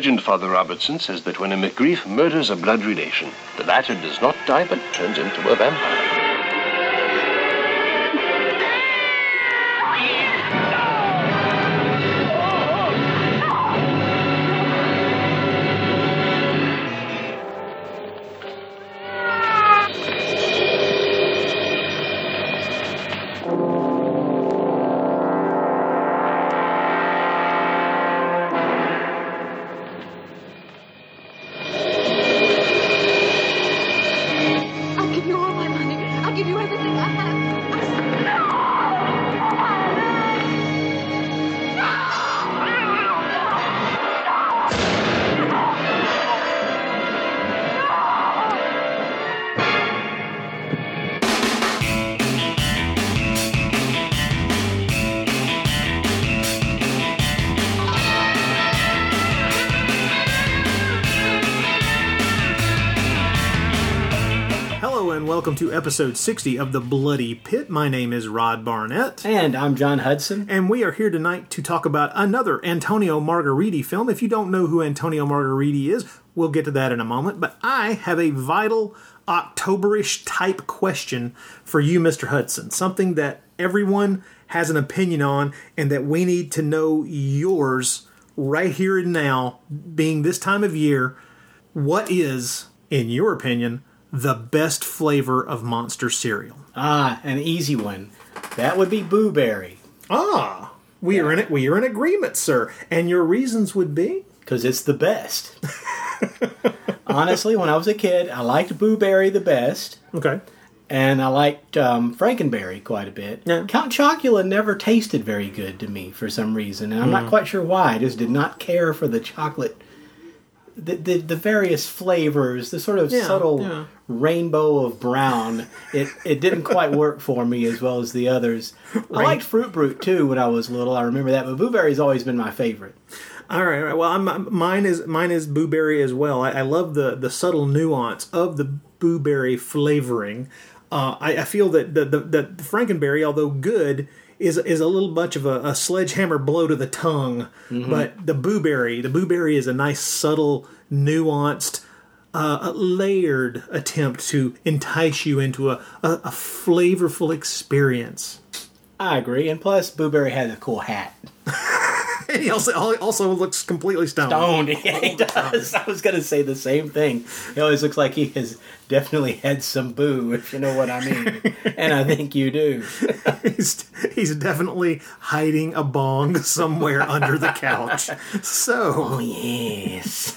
legend, Father Robertson, says that when a McGrief murders a blood relation, the latter does not die but turns into a vampire. To episode 60 of The Bloody Pit. My name is Rod Barnett. And I'm John Hudson. And we are here tonight to talk about another Antonio Margheriti film. If you don't know who Antonio Margheriti is, we'll get to that in a moment. But I have a vital Octoberish type question for you, Mr. Hudson. Something that everyone has an opinion on and that we need to know yours right here and now, being this time of year. What is, in your opinion, the best flavor of monster cereal? Ah, an easy one. That would be Boo Berry. Ah, we are in it. We are in agreement, sir. And your reasons would be? Because it's the best. Honestly, when I was a kid, I liked Boo Berry the best. Okay. And I liked um, Frankenberry quite a bit. Yeah. Count Chocula never tasted very good to me for some reason. And I'm Hmm. not quite sure why. I just did not care for the chocolate, the, the, the various flavors, the sort of Yeah, subtle yeah. rainbow of brown. It, it didn't quite work for me as well as the others. I liked Fruit Brute too when I was little. I remember that. But blueberry's always been my favorite. All right. all right. Well, I'm, mine is mine is blueberry as well. I, I love the the subtle nuance of the blueberry flavoring. Uh, I, I feel that the, the the Frankenberry, although good, is is a little much of a, a sledgehammer blow to the tongue. But the blueberry, the blueberry is a nice, subtle, nuanced. Uh, layered attempt to entice you into a, a, a flavorful experience. I agree. And plus, Boo Berry has a cool hat. And he also also looks completely stoned. Stoned. Yeah, he does. I was going to say the same thing. He always looks like he has definitely had some boo, if you know what I mean. and I think you do. he's, he's definitely hiding a bong somewhere under the couch. So, Yes.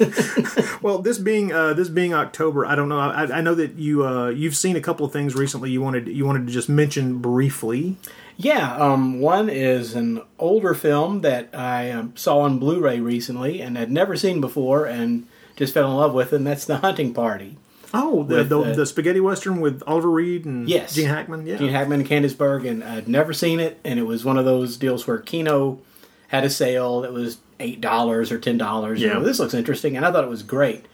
well, this being uh, this being October, I don't know. I, I know that you uh, you've seen a couple of things recently. You wanted you wanted to just mention briefly. Yeah, um, one is an older film that I um, saw on Blu ray recently and had never seen before and just fell in love with, and that's The Hunting Party. Oh, the With, the, uh, the spaghetti western with Oliver Reed and Yes. Gene Hackman. Yeah, Gene Hackman and Candice Berg, and I'd never seen it, and it was one of those deals where Kino had a sale that was eight dollars or ten dollars. Yeah. You know, this looks interesting, and I thought it was great.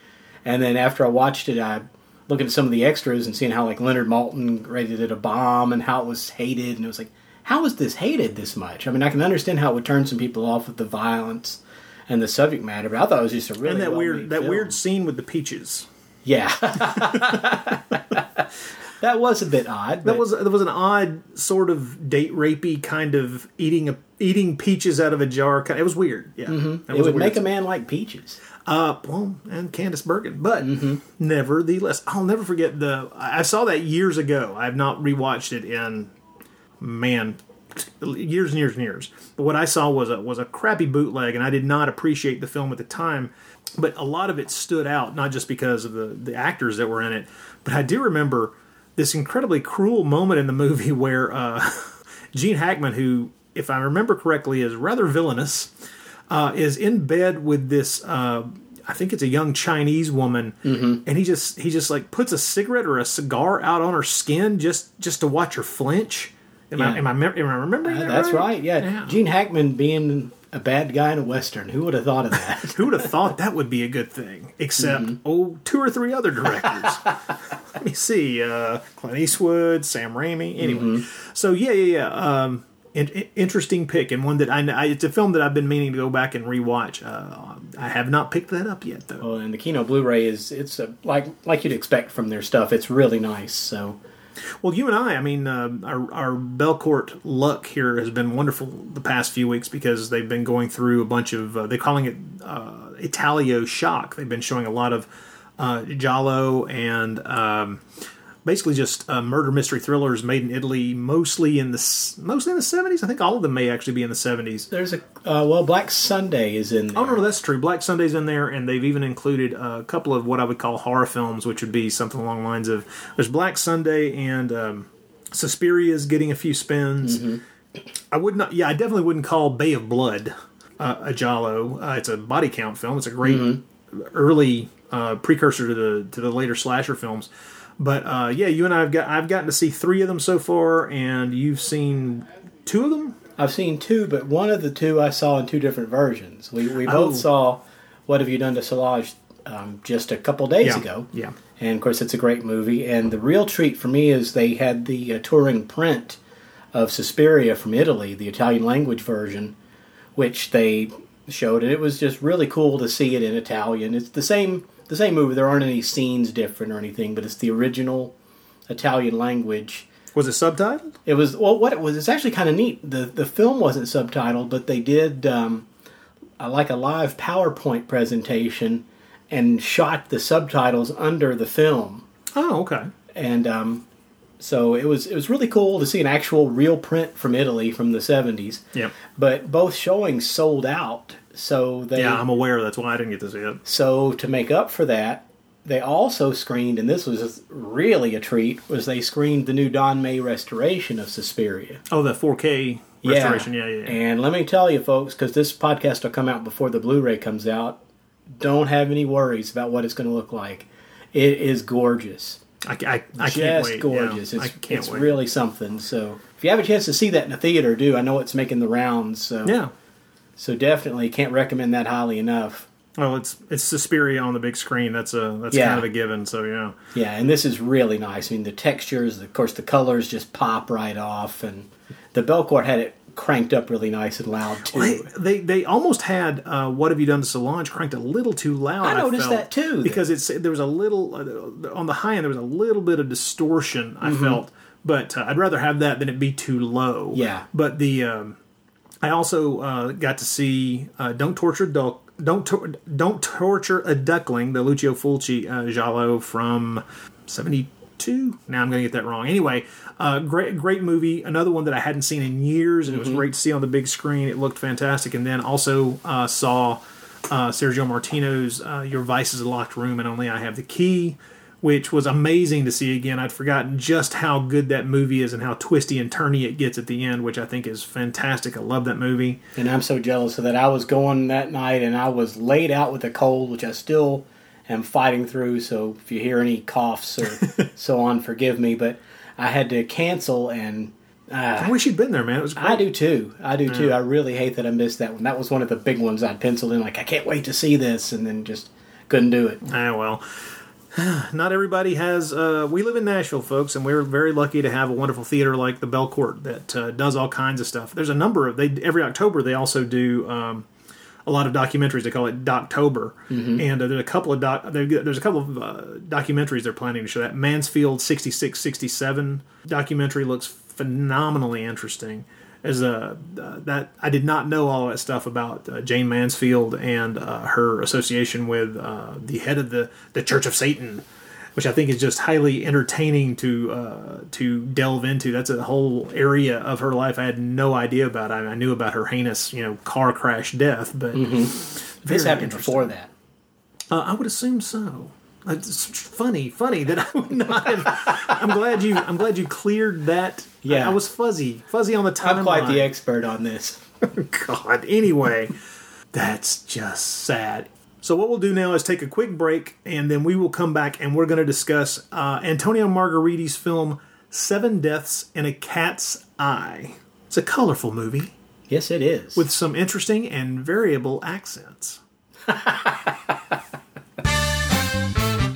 And then after I watched it, I looked at some of the extras and seeing how like Leonard Maltin rated it a bomb and how it was hated, and it was like, how is this hated this much? I mean, I can understand how it would turn some people off with the violence and the subject matter, but I thought it was just a really and that weird that film. weird scene with the peaches. yeah. that was a bit odd. That was that was an odd sort of date rapey kind of eating a eating peaches out of a jar. kind- It was weird. Yeah, mm-hmm. it would make a man like peaches. Uh, well, and Candice Bergen, but Mm-hmm. nevertheless, I'll never forget the. I I saw that years ago. I have not rewatched it in, man, years and years and years. But what I saw was a was a crappy bootleg, and I did not appreciate the film at the time. But a lot of it stood out, not just because of the the actors that were in it, but I do remember this incredibly cruel moment in the movie where uh, Gene Hackman, who, if I remember correctly, is rather villainous uh, is in bed with this. Uh, I think it's a young Chinese woman, Mm-hmm. and he just he just like puts a cigarette or a cigar out on her skin just just to watch her flinch. Am I am I, am I remembering Uh, that that's right. Yeah. Yeah. Gene Hackman being a bad guy in a western. Who would have thought of that? Who would have thought that would be a good thing? Except Mm-hmm. oh, two or three other directors. Let me see: uh, Clint Eastwood, Sam Raimi. Anyway, Mm-hmm. so yeah, yeah, yeah. Um, in, in- interesting pick and one that I, I it's a film that I've been meaning to go back and rewatch. Uh, I have not picked that up yet though. Well, and the Kino Blu-ray is it's a, like like you'd expect from their stuff. It's really nice. So Well, you and I, I mean, uh, our, our Belcourt luck here has been wonderful the past few weeks because they've been going through a bunch of, uh, they're calling it uh, Italio shock. They've been showing a lot of uh, Giallo and um, basically just uh, murder mystery thrillers made in Italy, mostly in the mostly in the seventies. I think all of them may actually be in the seventies. there's a uh, well, Black Sunday is in there. Oh no, that's true. Black Sunday's in there, and they've even included a couple of what I would call horror films, which would be something along the lines of there's Black Sunday and um, Suspiria's getting a few spins. I would not, yeah, I definitely wouldn't call Bay of Blood uh, a Giallo. Uh, it's a body count film. It's a great early uh, precursor to the to the later slasher films. But uh, yeah, you and I have got I've gotten to see three of them so far, and you've seen two of them. I've seen two, but one of the two I saw in two different versions. We we both Oh. saw What Have You Done to Solange um, just a couple days Yeah. ago. Yeah. And of course, it's a great movie. And the real treat for me is they had the uh, touring print of Suspiria from Italy, the Italian language version, which they showed, and it was just really cool to see it in Italian. It's the same the same movie. There aren't any scenes different or anything, but it's the original Italian language. Was it subtitled? It was well, what it was. It's actually kind of neat. the The film wasn't subtitled, but they did um, uh, like a live PowerPoint presentation and shot the subtitles under the film Oh, okay. and um, so it was it was really cool to see an actual real print from Italy from the seventies. Yep. But both showings sold out, so they Yeah, I'm aware. That's why I didn't get to see it. so to make up for that, they also screened, and this was really a treat, was they screened the new Don May restoration of Suspiria. Oh, the 4K restoration. Yeah, yeah. yeah. And let me tell you, folks, because this podcast will come out before the Blu-ray comes out. Don't have any worries about what it's going to look like. It is gorgeous. I, I, I just gorgeous. Yeah, It's, it's really something. So if you have a chance to see that in a theater, do. I know it's making the rounds. So Yeah. So definitely can't recommend that highly enough. Well, it's it's Suspiria on the big screen. That's a that's Yeah. kind of a given. So yeah. Yeah, and this is really nice. I mean, the textures, of course, the colors just pop right off, and the Belcourt had it cranked up really nice and loud too. They, they they almost had uh, what have you done to Solange cranked a little too loud. I noticed felt, that too. because it's there was a little uh, on the high end there was a little bit of distortion. I Mm-hmm. felt, but uh, I'd rather have that than it be too low. Yeah. But the um, I also uh, got to see uh, "Don't Torture Duck." Don't tor- don't torture a duckling, the Lucio Fulci uh, giallo from '72. Now I'm going to get that wrong. Anyway, uh, great great movie. Another one that I hadn't seen in years, and it was great to see on the big screen. It looked fantastic. And then also uh, saw uh, Sergio Martino's uh, "Your Vice is a Locked Room, and Only I Have the Key." Which was amazing to see again. I'd forgotten just how good that movie is and how twisty and turny it gets at the end, which I think is fantastic. I love that movie. and I'm so jealous of that. I was going that night, and I was laid out with a cold, which I still am fighting through. So if you hear any coughs or so on, forgive me. But I had to cancel, and uh, I wish you'd been there, man. It was great. I do too. I do too. I really hate that I missed that one. That was one of the big ones I'd penciled in. Like I can't wait to see this, and then just couldn't do it. Ah, well. Not everybody has. Uh, we live in Nashville, folks, and we're very lucky to have a wonderful theater like the Belcourt that uh, does all kinds of stuff. There's a number of they every October they also do um, a lot of documentaries. They call it Doctober, and uh, there's a couple of doc, there's a couple of uh, documentaries they're planning to show. That Mansfield 66 67 documentary looks phenomenally interesting. As a uh, that I did not know all that stuff about uh, Jayne Mansfield and uh, her association with uh, the head of the the Church of Satan, which I think is just highly entertaining to uh, to delve into. That's a whole area of her life I had no idea about. I, I knew about her heinous, you know, car crash death, but This happened before that. Uh, I would assume so. It's funny, funny that I would not have. I'm glad you. I'm glad you cleared that. Yeah. I, I was fuzzy, fuzzy on the timeline. I'm quite the expert on this. God. Anyway, that's just sad. So what we'll do now is take a quick break, and then we will come back and we're going to discuss uh, Antonio Margheriti's film Seven Deaths in a Cat's Eye. It's a colorful movie Yes, it is. with some interesting and variable accents.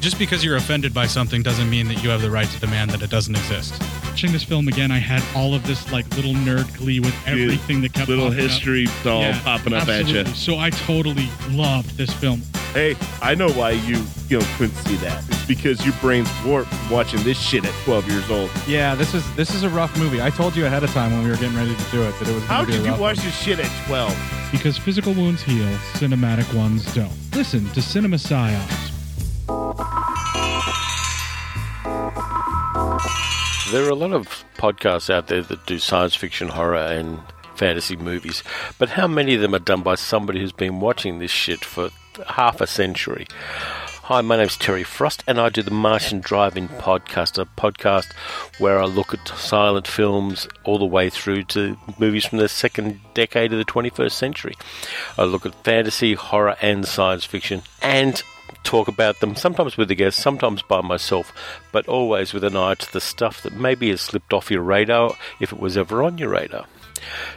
Just because you're offended by something doesn't mean that you have the right to demand that it doesn't exist. Watching this film again, I had all of this like little nerd glee with everything that kept Little popping up. history all Yeah, popping up at absolutely. you. So I totally loved this film. Hey, I know why you you know couldn't see that. It's because your brain's warped from watching this shit at 12 years old. Yeah, this is this is a rough movie. I told you ahead of time when we were getting ready to do it that it was. gonna How be a did you rough watch one. this shit at 12? Because physical wounds heal, cinematic ones don't. Listen to Cinema Psyops. There are a lot of podcasts out there that do science fiction, horror, and fantasy movies, but how many of them are done by somebody who's been watching this shit for half a century? Hi, my name's Terry Frost, and I do the Martian Drive-In podcast, a podcast where I look at silent films all the way through to movies from the second decade of the 21st century. I look at fantasy, horror, and science fiction, and talk about them, sometimes with a guest, sometimes by myself, but always with an eye to the stuff that maybe has slipped off your radar if it was ever on your radar.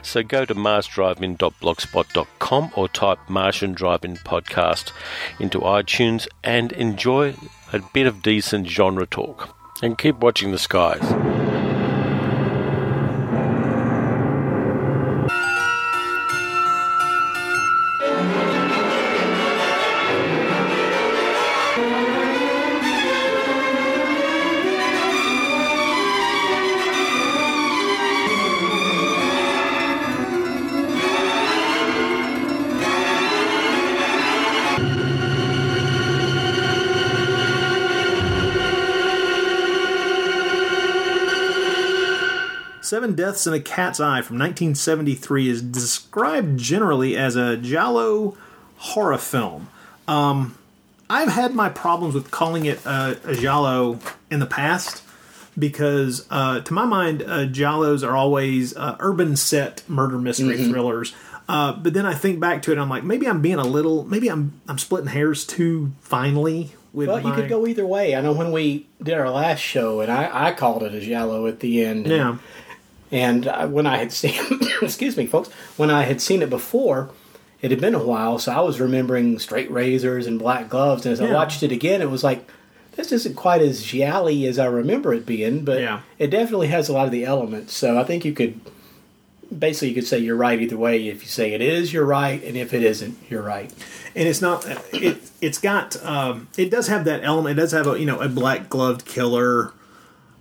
So go to marsdrivein.blogspot.com or type Martian Drive-In Podcast into iTunes and enjoy a bit of decent genre talk. And keep watching the skies. Seven Deaths in a Cat's Eye from 1973 is described generally as a Giallo horror film. Um, I've had my problems with calling it a, a Giallo in the past because, uh, to my mind, uh, Giallos are always uh, urban set murder mystery thrillers. Uh, but then I think back to it, and I'm like, maybe I'm being a little, maybe I'm I'm splitting hairs too finely. With Well, you could go either way. I know when we did our last show, and I, I called it a giallo at the end. Yeah. And when I had seen, excuse me, folks, when I had seen it before, it had been a while, so I was remembering straight razors and black gloves. And as I watched it again, it was like, this isn't quite as giallo as I remember it being, but Yeah. it definitely has a lot of the elements. So I think you could, basically, you could say you're right either way. If you say it is, you're right, and if it isn't, you're right. and it's not it it's got um, it does have that element it does have a you know a black gloved killer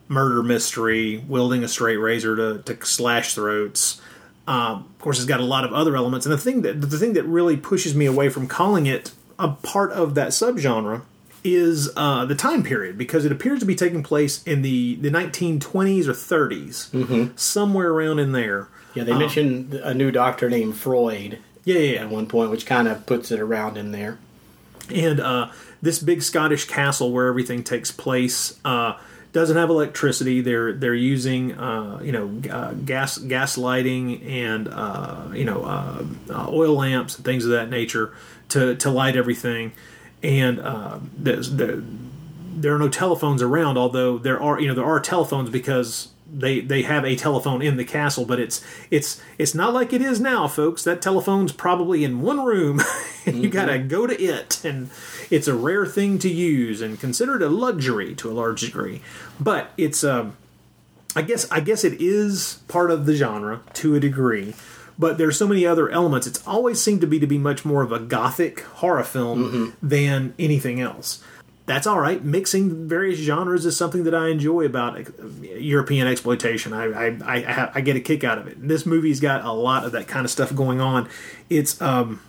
murder mystery wielding a straight razor to, to slash throats. Um, of course it's got a lot of other elements. And the thing that the thing that really pushes me away from calling it a part of that subgenre is uh, the time period because it appears to be taking place in the, the 1920s or 30s somewhere around in there. Yeah, they mentioned a new doctor named Freud yeah yeah, yeah. at one point, which kind of puts it around in there. and uh, this big Scottish castle where everything takes place uh, doesn't have electricity. They're they're using uh, you know uh, gas gas lighting and uh, you know uh, uh, oil lamps and things of that nature to to light everything. And uh, there's, there there are no telephones around, although there are you know there are telephones because they they have a telephone in the castle, but it's it's it's not like it is now, folks. That telephone's probably in one room. and You gotta go to it, and it's a rare thing to use and considered a luxury to a large degree. But it's um, I guess I guess it is part of the genre to a degree. But there's so many other elements. It's always seemed to be to be much more of a gothic horror film than anything else. that's all right. Mixing various genres is something that I enjoy about uh, European exploitation. I I, I, I I get a kick out of it. This movie's got a lot of that kind of stuff going on. It's um,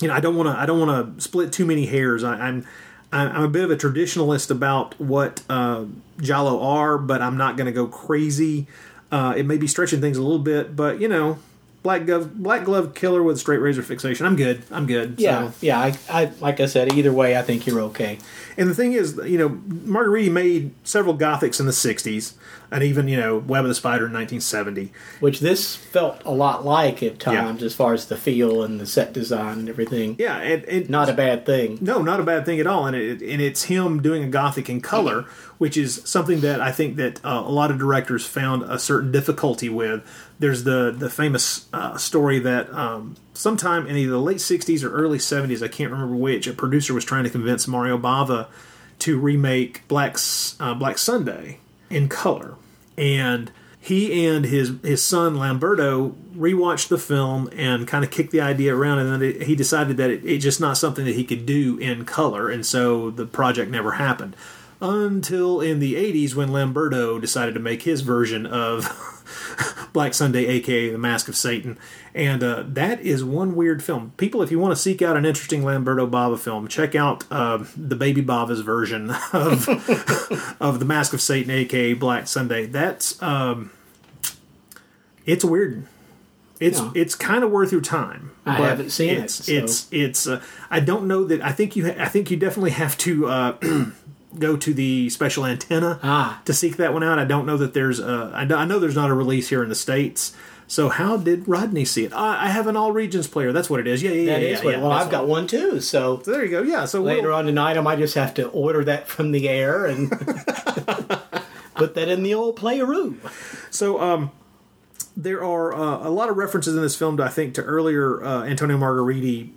you know, I don't want to I don't want to split too many hairs. I, I'm I'm a bit of a traditionalist about what uh, Giallo are, but I'm not going to go crazy. Uh, it may be stretching things a little bit, but you know, black glove black glove killer with straight razor fixation. I'm good. I'm good. Yeah, So- yeah. I, I like I said, either way, I think you're okay. and the thing is, you know, Margheriti made several gothics in the '60s, and even you know, Web of the Spider in 1970. Which this felt a lot like at times, as far as the feel and the set design and everything. Yeah, and, and Not a bad thing. No, not a bad thing at all, and it, and it's him doing a gothic in color, which is something that I think that uh, a lot of directors found a certain difficulty with. There's the the famous uh, story that um, sometime in either the late '60s or early '70s, I can't remember which, a producer was trying to convince Mario Bava to remake Black uh, Black Sunday in color, and he and his his son Lamberto rewatched the film and kind of kicked the idea around, and then it, he decided that it, it's just not something that he could do in color, and so the project never happened. Until in the 80s when Lamberto decided to make his version of Black Sunday, aka The Mask of Satan. And uh, that is one weird film. People, if you want to seek out an interesting Lamberto Bava film, check out uh, the Baby Bava's version of of The Mask of Satan, aka Black Sunday. That's um, it's weird. It's Yeah. it's kind of worth your time. I but haven't seen it, it's, so- It's it's. Uh, I don't know that. I think you. Ha- I think you definitely have to. Go to the special antenna Ah. to seek that one out. I don't know that there's a, I know- I know there's not a release here in the states. So how did Rodney see it? I, I have an all regions player. That's what it is. Yeah, yeah, That yeah. is yeah, yeah, well, I've got one too. So So there you go. Yeah. So later we'll- on tonight, I might just have to order that from the air and put that in the old playeroo. So um, there are uh, a lot of references in this film, I think, to earlier uh, Antonio Margheriti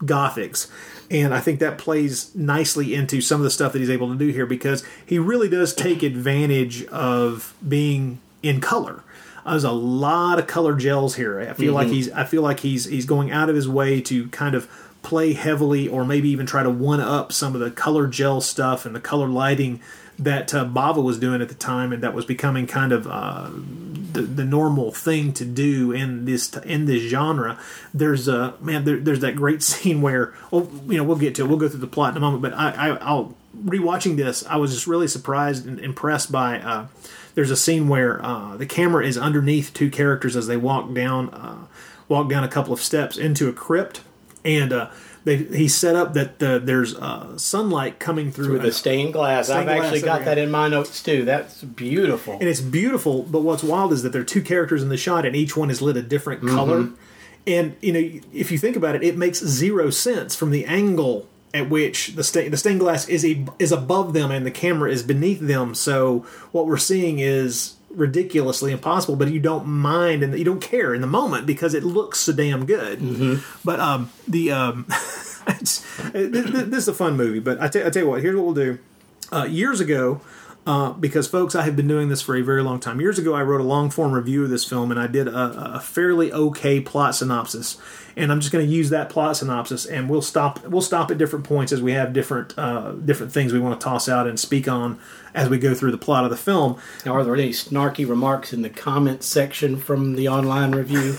Gothics. And I think that plays nicely into some of the stuff that he's able to do here because he really does take advantage of being in color. Uh, There's a lot of color gels here. I feel like he's I feel like he's he's going out of his way to kind of play heavily or maybe even try to one up some of the color gel stuff and the color lighting that uh, Bava was doing at the time and that was becoming kind of uh, the, the normal thing to do in this in this genre. There's a man. There, there's that great scene where, oh, you know, we'll get to it. We'll go through the plot in a moment. But I, I I'll rewatching this. I was just really surprised and impressed by. Uh, there's a scene where uh, the camera is underneath two characters as they walk down uh, walk down a couple of steps into a crypt, and uh, they he set up that the, there's uh, sunlight coming through With the stained glass. Stained I've glass actually got that in my notes too. That's beautiful. and it's beautiful. But what's wild is that there are two characters in the shot, and each one is lit a different color. And you know, if you think about it, it makes zero sense from the angle at which the sta- the stained glass is a, is above them and the camera is beneath them. So what we're seeing is ridiculously impossible. But you don't mind and you don't care in the moment because it looks so damn good. But um, the um, this, this is a fun movie. But I tell tell you what, here's what we'll do. Uh, years ago, uh, because folks, I have been doing this for a very long time. Years ago, I wrote a long form review of this film, and I did a, a fairly okay plot synopsis. And I'm just going to use that plot synopsis, and we'll stop. We'll stop at different points as we have different uh, different things we want to toss out and speak on as we go through the plot of the film. Now, are there any snarky remarks in the comments section from the online review?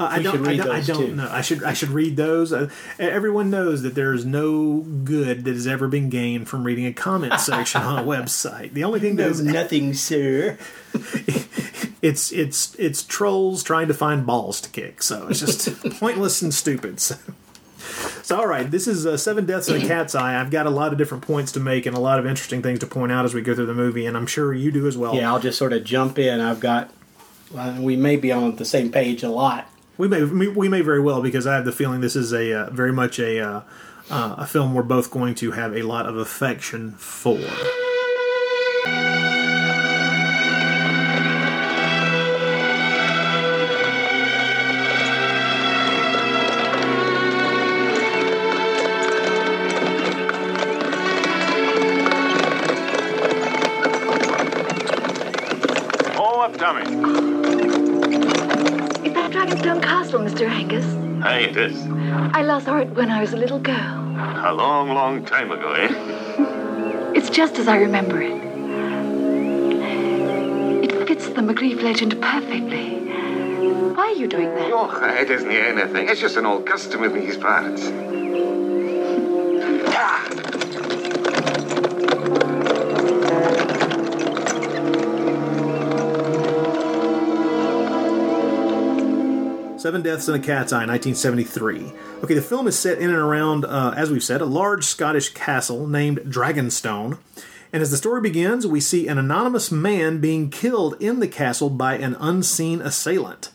Uh, I don't. I don't, I don't know. I should. I should read those. Uh, everyone knows that there is no good that has ever been gained from reading a comment section on a website. The only thing that There's nothing, sir. it's it's it's trolls trying to find balls to kick. So it's just pointless and stupid. So. So, all right, this is uh, Seven Deaths in a Cat's Eye. I've got a lot of different points to make and a lot of interesting things to point out as we go through the movie, and I'm sure you do as well. Yeah, I'll just sort of jump in. I've got. Well, we may be on the same page a lot. We may we we may very well because I have the feeling this is a uh, very much a uh, uh, a film we're both going to have a lot of affection for. Hey, it is. I last saw it when I was a little girl. A long, long time ago, eh? It's just as I remember it. It fits the McGreef legend perfectly. Why are you doing that? Oh, it isn't anything. It's just an old custom of these parts. Seven Deaths in a Cat's Eye, 1973. Okay, the film is set in and around, uh, as we've said, a large Scottish castle named Dragonstone. And as the story begins, we see an anonymous man being killed in the castle by an unseen assailant.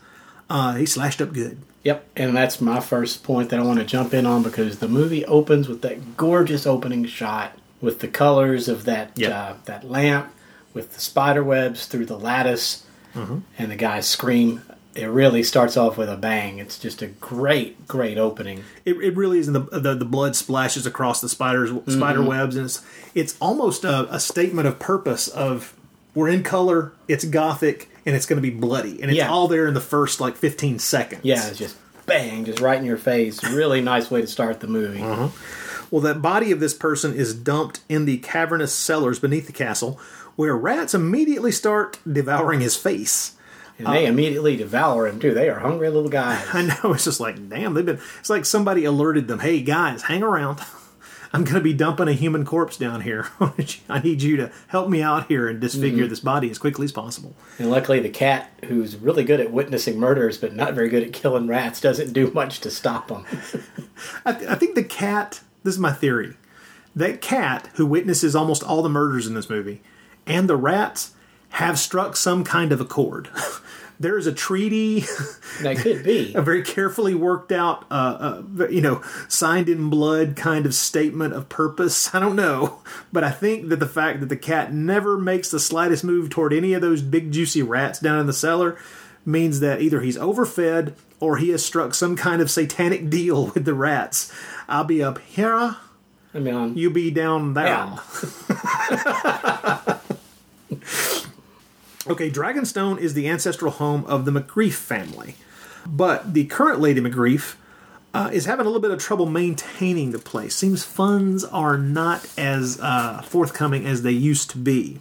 Uh, he slashed up good. Yep, and that's my first point that I want to jump in on because the movie opens with that gorgeous opening shot with the colors of that Yep. uh, that lamp, with the spider webs through the lattice, Mhm. and the guys scream. It really starts off with a bang. It's just a great, great opening. It, it really is. The, the the blood splashes across the spiders spider Mhm. webs, and it's it's almost a, a statement of purpose. Of we're in color, it's gothic, and it's going to be bloody, and it's Yeah. all there in the first like 15 seconds. Yeah, it's just bang, just right in your face. Really nice way to start the movie. Uh-huh. Well, that body of this person is dumped in the cavernous cellars beneath the castle, where rats immediately start devouring his face. And they Uh, immediately devour him too. They are hungry little guys. I know. It's just like, damn, they've been. It's like somebody alerted them. Hey guys, hang around. I'm going to be dumping a human corpse down here. I need you to help me out here and disfigure Mhm. this body as quickly as possible. And luckily, the cat, who's really good at witnessing murders but not very good at killing rats, doesn't do much to stop them. I, th- I think the cat. This is my theory. That cat who witnesses almost all the murders in this movie, and the rats have struck some kind of accord. There is a treaty. That could be a very carefully worked out, uh, uh, you know, signed in blood kind of statement of purpose. I don't know, but I think that the fact that the cat never makes the slightest move toward any of those big juicy rats down in the cellar means that either he's overfed or he has struck some kind of satanic deal with the rats. I'll be up here. I mean, you be down there. Okay, Dragonstone is the ancestral home of the McGreef family, but the current Lady McGreef uh, is having a little bit of trouble maintaining the place. Seems funds are not as uh, forthcoming as they used to be.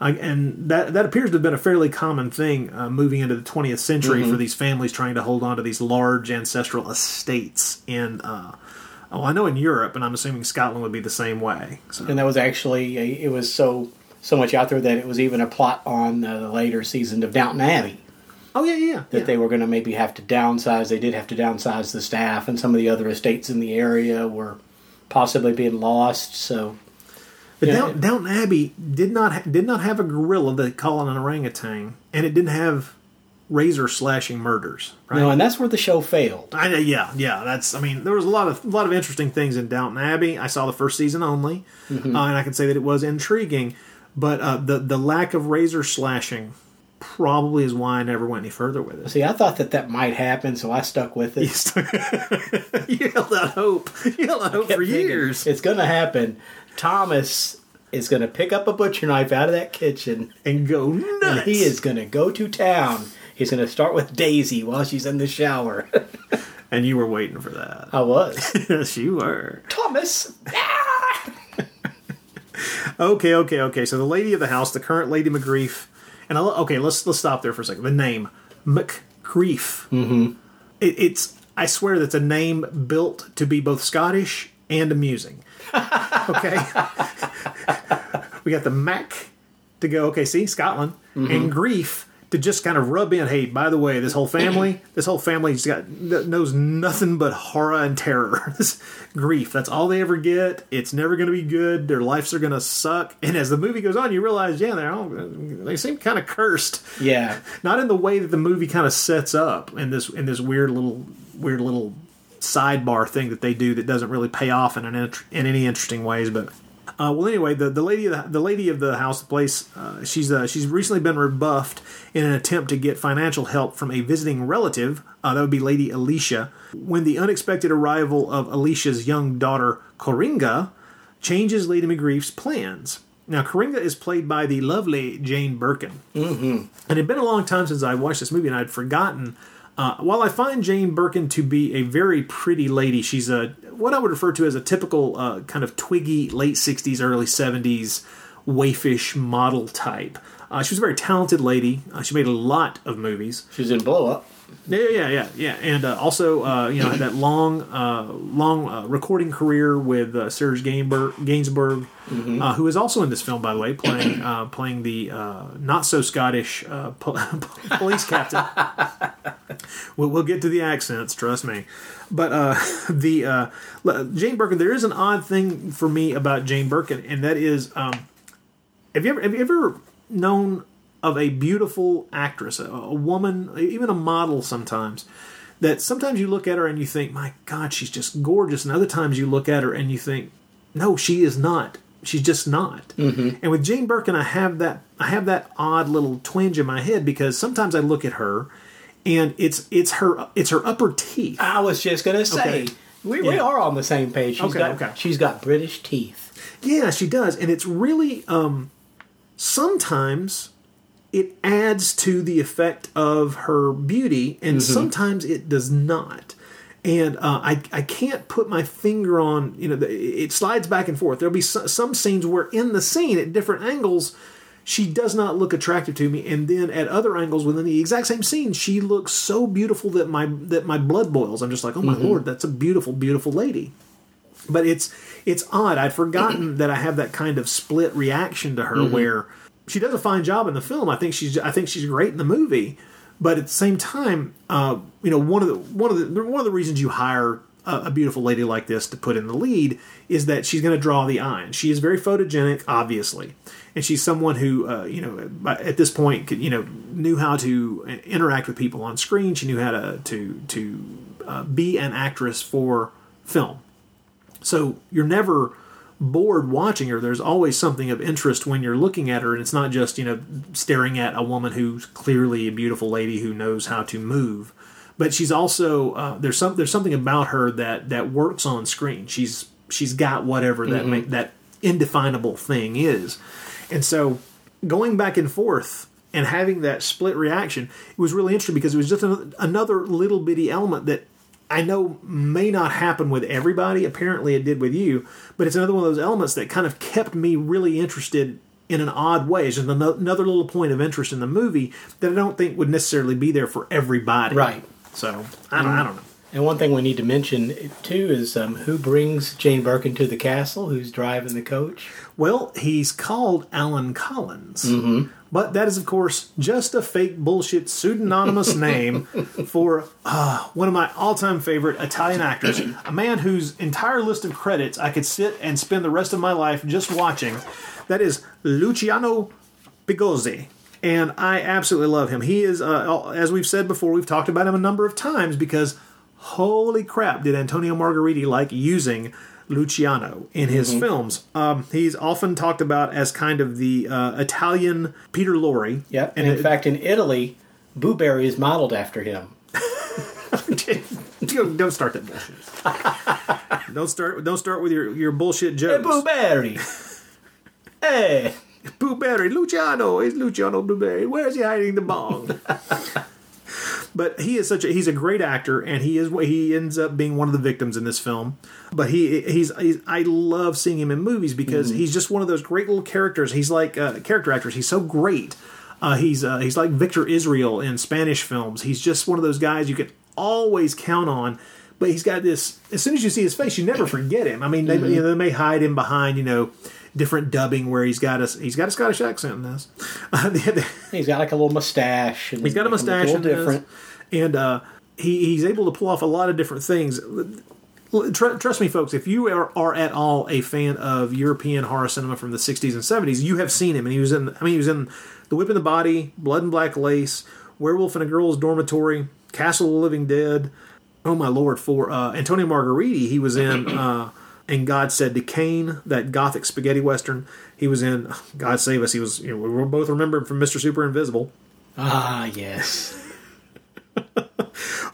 Uh, and that that appears to have been a fairly common thing uh, moving into the 20th century Mhm. for these families trying to hold on to these large ancestral estates in uh, oh I know in Europe and I'm assuming Scotland would be the same way. So and that was actually it was so so much out there that it was even a plot on uh, the later season of Downton Abbey. Oh yeah, yeah. That they were going to maybe have to downsize. They did have to downsize the staff, and some of the other estates in the area were possibly being lost. So, But Yeah. Down, Downton Abbey did not ha- did not have a gorilla they call an orangutan, and it didn't have razor slashing murders. Right? no, and that's where the show failed. I know, yeah, yeah. That's. I mean, there was a lot of a lot of interesting things in Downton Abbey. I saw the first season only, Mhm. uh, and I can say that it was intriguing. But uh, the the lack of razor slashing probably is why I never went any further with it. See, I thought that that might happen, so I stuck with it. you held out hope. You held out hope for years. It's going to happen. Thomas is going to pick up a butcher knife out of that kitchen and go And nuts. he is going to go to town. He's going to start with Daisy while she's in the shower. and you were waiting for that. I was. yes, you were. Thomas. Okay, okay, okay. So the lady of the house, the current Lady McGreef, and I, okay, let's let's stop there for a second. The name McGreef. Mm-hmm. It, it's I swear that's a name built to be both Scottish and amusing. Okay, we got the Mac to go. Okay, see Scotland Mhm. and grief to just kind of rub in. Hey, by the way, this whole family, this whole family's got knows nothing but horror and terror. This grief. That's all they ever get. It's never going to be good. Their lives are going to suck. And as the movie goes on, you realize, yeah, they're all they seem kind of cursed. Yeah. Not in the way that the movie kind of sets up in this in this weird little weird little sidebar thing that they do that doesn't really pay off in an in any interesting ways, but. Uh, well, anyway, the, the lady of the, the lady of the house, the place, uh, she's uh, she's recently been rebuffed in an attempt to get financial help from a visiting relative. Uh, that would be Lady Alicia. When the unexpected arrival of Alicia's young daughter Corringa changes Lady McGreef's plans. Now, Corringa is played by the lovely Jane Birkin. Mm-hmm. And it had been a long time since I watched this movie, and I'd forgotten Uh, while I find Jane Birkin to be a very pretty lady, she's a what I would refer to as a typical uh, kind of twiggy late '60s, early '70s waifish model type. Uh, she was a very talented lady. Uh, she made a lot of movies. She was in Blow Up. Yeah, yeah, yeah, yeah, and uh, also uh, you know had that long, uh, long uh, recording career with uh, Serge Gainsbourg, Gainsbourg uh, who is also in this film, by the way, playing uh, playing the uh, not so Scottish uh, po- police captain. we'll, we'll get to the accents, trust me. But uh, the uh, Jane Birkin, there is an odd thing for me about Jane Birkin, and that is, um, have you ever have you ever known of a beautiful actress, a, a woman, even a model sometimes, that sometimes you look at her and you think, my God, she's just gorgeous. And other times you look at her and you think, no, she is not. She's just not. Mm-hmm. And with Jane Birkin, I have that I have that odd little twinge in my head because sometimes I look at her and it's it's her it's her upper teeth. I was just gonna say Okay. we, we are on the same page. She's Okay, got okay. she's got British teeth. Yeah, she does, and it's really um, sometimes it adds to the effect of her beauty, and mm-hmm. sometimes it does not. And uh, I I can't put my finger on you know the, it slides back and forth. There'll be so, some scenes where in the scene at different angles. She does not look attractive to me, and then at other angles within the exact same scene, she looks so beautiful that my that my blood boils. I'm just like, oh my mm-hmm. lord, that's a beautiful, beautiful lady but it's it's odd. I'd forgotten that I have that kind of split reaction to her mm-hmm. where she does a fine job in the film. I think she's I think she's great in the movie, but at the same time, uh, you know, one of the one of the one of the reasons you hire a, a beautiful lady like this to put in the lead is that she's going to draw the eye. And she is very photogenic, obviously, and she's someone who uh, you know at this point could, you know knew how to interact with people on screen. She knew how to to to uh, be an actress for film. So you're never bored watching her. There's always something of interest when you're looking at her, and it's not just you know staring at a woman who's clearly a beautiful lady who knows how to move, but she's also uh, there's some there's something about her that that works on screen. She's she's got whatever that ma- that indefinable thing is, and so going back and forth and having that split reaction it was really interesting because it was just another little bitty element that I know may not happen with everybody. Apparently, it did with you, but it's another one of those elements that kind of kept me really interested in an odd way. It's just another little point of interest in the movie that I don't think would necessarily be there for everybody. Right. So I don't, I don't know. And one thing we need to mention too is um, who brings Jane Birkin to the castle? Who's driving the coach? Well, he's called Alan Collins. But that is, of course, just a fake bullshit pseudonymous name for uh, one of my all time favorite Italian actors, a man whose entire list of credits I could sit and spend the rest of my life just watching. That is Luciano Pigozzi. And I absolutely love him. He is, uh, as we've said before, we've talked about him a number of times because holy crap, did Antonio Margheriti like using Luciano in his films. Um, he's often talked about as kind of the uh, Italian Peter Lorre. Yep. And in it- fact, in Italy, Boo Berry is modeled after him. don't start that bullshit. don't start. Don't start with your, your bullshit Hey, jokes. Boo Berry. hey. Blueberry, Luciano, is Luciano Blueberry. Where is he hiding the bong? But he is such a he's a great actor, and he is he ends up being one of the victims in this film. But he he's, he's I love seeing him in movies because he's just one of those great little characters. He's like uh, character actors. He's so great. Uh, he's uh, he's like Victor Israel in Spanish films. He's just one of those guys you can always count on. But he's got this. As soon as you see his face, you never forget him. I mean, they, you know, they may hide him behind you know different dubbing where he's got a he's got a Scottish accent in this. Uh, He's got like a little mustache. And he's got a make him look mustache A in little this. different. and uh, he he's able to pull off a lot of different things. Tr- trust me, folks. If you are, are at all a fan of European horror cinema from the '60s and '70s, you have seen him, and he was in. I mean, he was in The Whip in the Body, Blood and Black Lace, Werewolf in a Girl's Dormitory, Castle of the Living Dead. Oh my lord! For uh, Antonio Margheriti, he was in. Uh, and God said to Cain, that gothic spaghetti western. He was in. God save us. He was. You know, we both remember him from Mister Super Invisible. Ah, yes.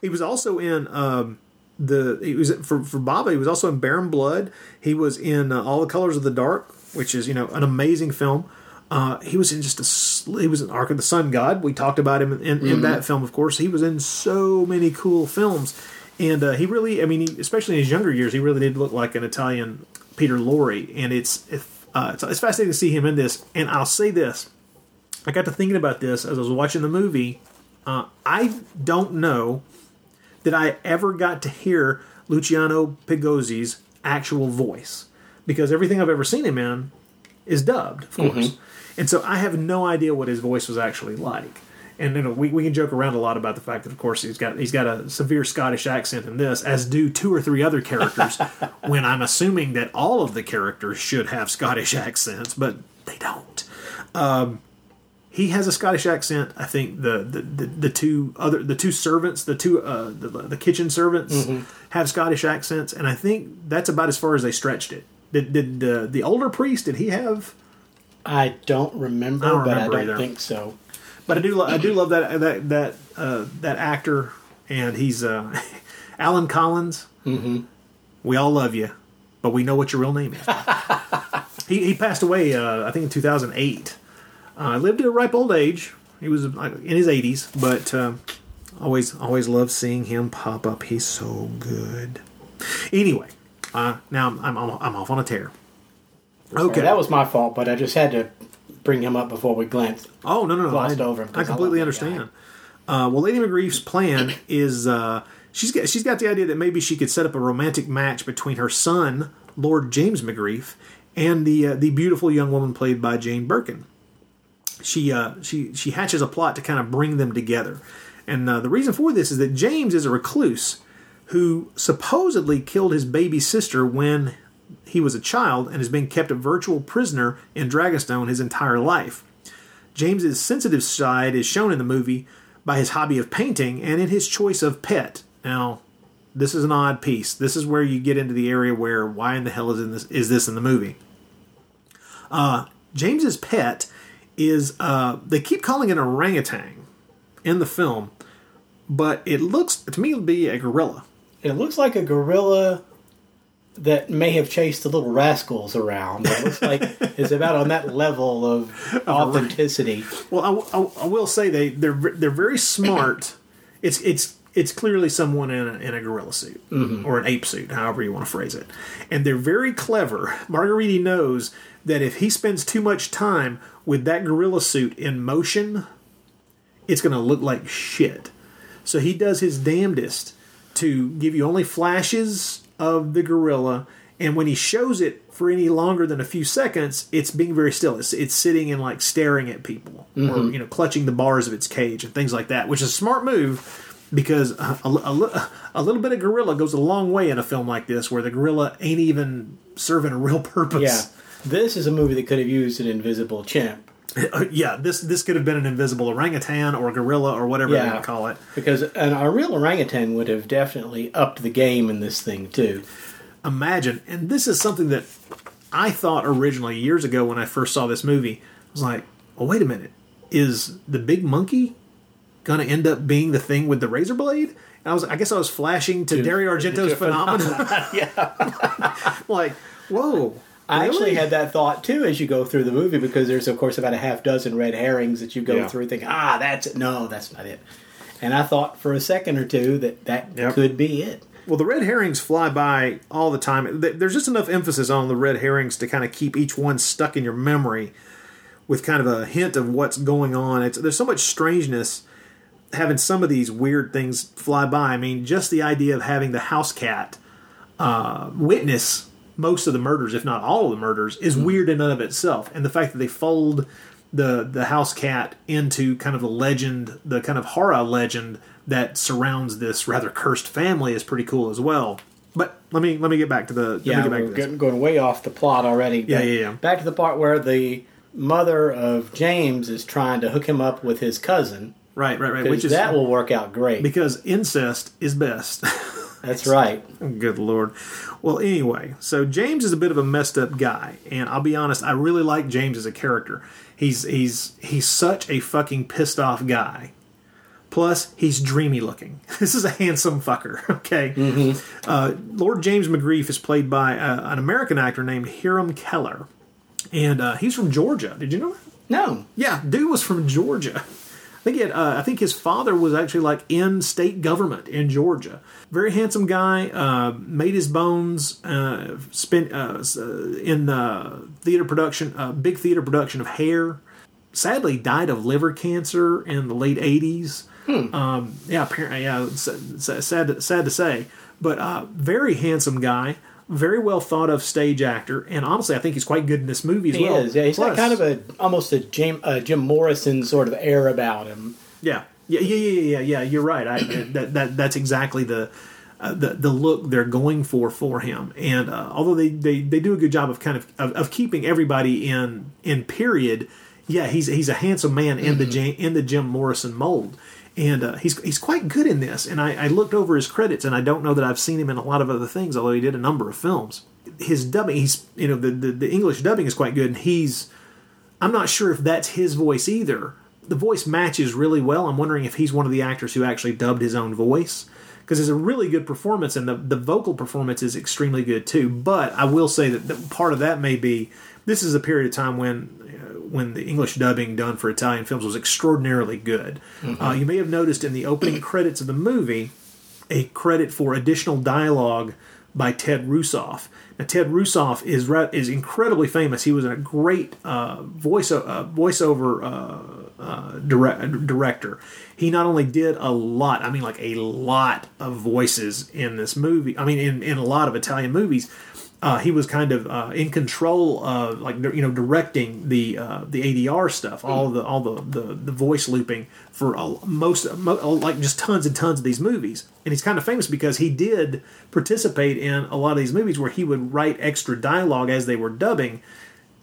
He was also in um, the. He was for for Bava. He was also in Baron Blood. He was in uh, All the Colors of the Dark, which is you know an amazing film. Uh, he was in just a sl- he was in Ark of the Sun God. We talked about him in, in, in that film, of course. He was in so many cool films, and uh, he really, I mean, he, especially in his younger years, he really did look like an Italian Peter Lorre. And it's if, uh, it's, it's fascinating to see him in this. And I'll say this: I got to thinking about this as I was watching the movie. Uh, I don't know that I ever got to hear Luciano Pigozzi's actual voice because everything I've ever seen him in is dubbed, of course. And so I have no idea what his voice was actually like. And you know, we, we can joke around a lot about the fact that, of course, he's got he's got a severe Scottish accent in this, as do two or three other characters. when I'm assuming that all of the characters should have Scottish accents, but they don't. Um, he has a Scottish accent. I think the the, the, the two other the two servants, the two uh, the, the kitchen servants, have Scottish accents, and I think that's about as far as they stretched it. Did did uh, the older priest? Did he have? I don't remember, I don't but I don't either. think so. But I do lo- I do love that that that uh, that actor, and he's uh, Alan Collins. Mm-hmm. We all love you, but we know what your real name is. he he passed away, uh, I think, in two thousand eight. Uh, lived at a ripe old age. He was in his eighties, but uh, always always loved seeing him pop up. He's so good. Anyway, uh, now I'm, I'm I'm off on a tear. Okay, that was my fault, but I just had to bring him up before we glanced. Oh no no no! glossed I, over him. I completely that understand. Uh, well, Lady McGrief's plan is uh, she's got she's got the idea that maybe she could set up a romantic match between her son, Lord James McGrief, and the uh, the beautiful young woman played by Jane Birkin. She uh, she she hatches a plot to kind of bring them together, and uh, the reason for this is that James is a recluse who supposedly killed his baby sister when he was a child and has been kept a virtual prisoner in Dragonstone his entire life. James's sensitive side is shown in the movie by his hobby of painting and in his choice of pet. Now, this is an odd piece. This is where you get into the area where why in the hell is in this is this in the movie? Uh, James's pet is uh, they keep calling it an orangutan in the film, but it looks to me to be a gorilla. It looks like a gorilla that may have chased the little rascals around. It looks like it's about on that level of authenticity. Well, I, I, I will say they they're they're very smart. It's it's it's clearly someone in a, in a gorilla suit mm-hmm. or an ape suit, however you want to phrase it, and they're very clever. Margheriti knows that if he spends too much time with that gorilla suit in motion, it's going to look like shit. So he does his damnedest to give you only flashes of the gorilla, and when he shows it for any longer than a few seconds, it's being very still. It's, it's sitting and like staring at people, or Mhm. you know, clutching the bars of its cage and things like that, which is a smart move because a, a, a, a little bit of gorilla goes a long way in a film like this, where the gorilla ain't even serving a real purpose. Yeah, this is a movie that could have used an invisible chimp. Uh, yeah, this this could have been an invisible orangutan or gorilla or whatever they Yeah. want to call it. Because an, a real orangutan would have definitely upped the game in this thing too. Imagine, and this is something that I thought originally years ago when I first saw this movie. I was like, "Oh, wait a minute, is the big monkey going to end up being the thing with the razor blade?" And I was, I guess, I was flashing to Dario Argento's to Phenomena. yeah, like, whoa. I actually had that thought too as you go through the movie because there's of course about a half dozen red herrings that you go Yeah. through and think, ah, that's it. No, that's not it. And I thought for a second or two that that Yep. could be it. Well, the red herrings fly by all the time. There's just enough emphasis on the red herrings to kind of keep each one stuck in your memory with kind of a hint of what's going on. It's, there's so much strangeness having some of these weird things fly by. I mean, just the idea of having the house cat uh, witness most of the murders, if not all of the murders, is mm-hmm. weird in and of itself. And the fact that they fold the the house cat into kind of the legend, the kind of horror legend that surrounds this rather cursed family is pretty cool as well. But let me let me get back to the let me Yeah, get back we're to getting, going way off the plot already. Yeah, yeah, yeah. Back to the part where the mother of James is trying to hook him up with his cousin. Right, right, right. Which is that will work out great. because incest is best. That's right. Good lord. Well, anyway, so James is a bit of a messed up guy, and I'll be honest, I really like James as a character. He's he's he's such a fucking pissed off guy. Plus, he's dreamy looking. This is a handsome fucker. Okay. Uh, Lord James McGrief is played by uh, an American actor named Hiram Keller, and uh, he's from Georgia. Did you know that? No. Yeah, dude was from Georgia. I think he had, uh, I think his father was actually like in state government in Georgia. Very handsome guy. Uh, made his bones. Uh, spent uh, uh, in uh, theater production, uh, big theater production of Hair. Sadly, died of liver cancer in the late '80s. Um, yeah, apparently, yeah. Sad, to, sad to say, but uh, very handsome guy. Very well thought of stage actor, and honestly, I think he's quite good in this movie as He well. is. Yeah, he's got kind of a almost a Jim, uh, Jim Morrison sort of air about him. Yeah, yeah, yeah, yeah, yeah. yeah. You're right. I, that, that that's exactly the, uh, the the look they're going for for him. And uh, although they, they, they do a good job of kind of, of of keeping everybody in in period, yeah, he's he's a handsome man in the Ja- in the Jim Morrison mold. And uh, he's he's quite good in this. And I, I looked over his credits, and I don't know that I've seen him in a lot of other things, although he did a number of films. His dubbing, he's you know the, the, the English dubbing is quite good, and he's I'm not sure if that's his voice either. The voice matches really well. I'm wondering if he's one of the actors who actually dubbed his own voice because it's a really good performance and the, the vocal performance is extremely good too. But I will say that, that part of that may be this is a period of time when when the English dubbing done for Italian films was extraordinarily good. Uh, you may have noticed in the opening credits of the movie a credit for additional dialogue by Ted Rusoff. Now, Ted Rusoff is is incredibly famous. He was a great uh, voice uh, voiceover uh, uh, direct, director. He not only did a lot, I mean, like a lot of voices in this movie. I mean, in, in a lot of Italian movies. Uh, he was kind of uh, in control of like you know directing the uh, the ADR stuff, all the all the, the, the voice looping for most mo- like just tons and tons of these movies. And he's kind of famous because he did participate in a lot of these movies where he would write extra dialogue as they were dubbing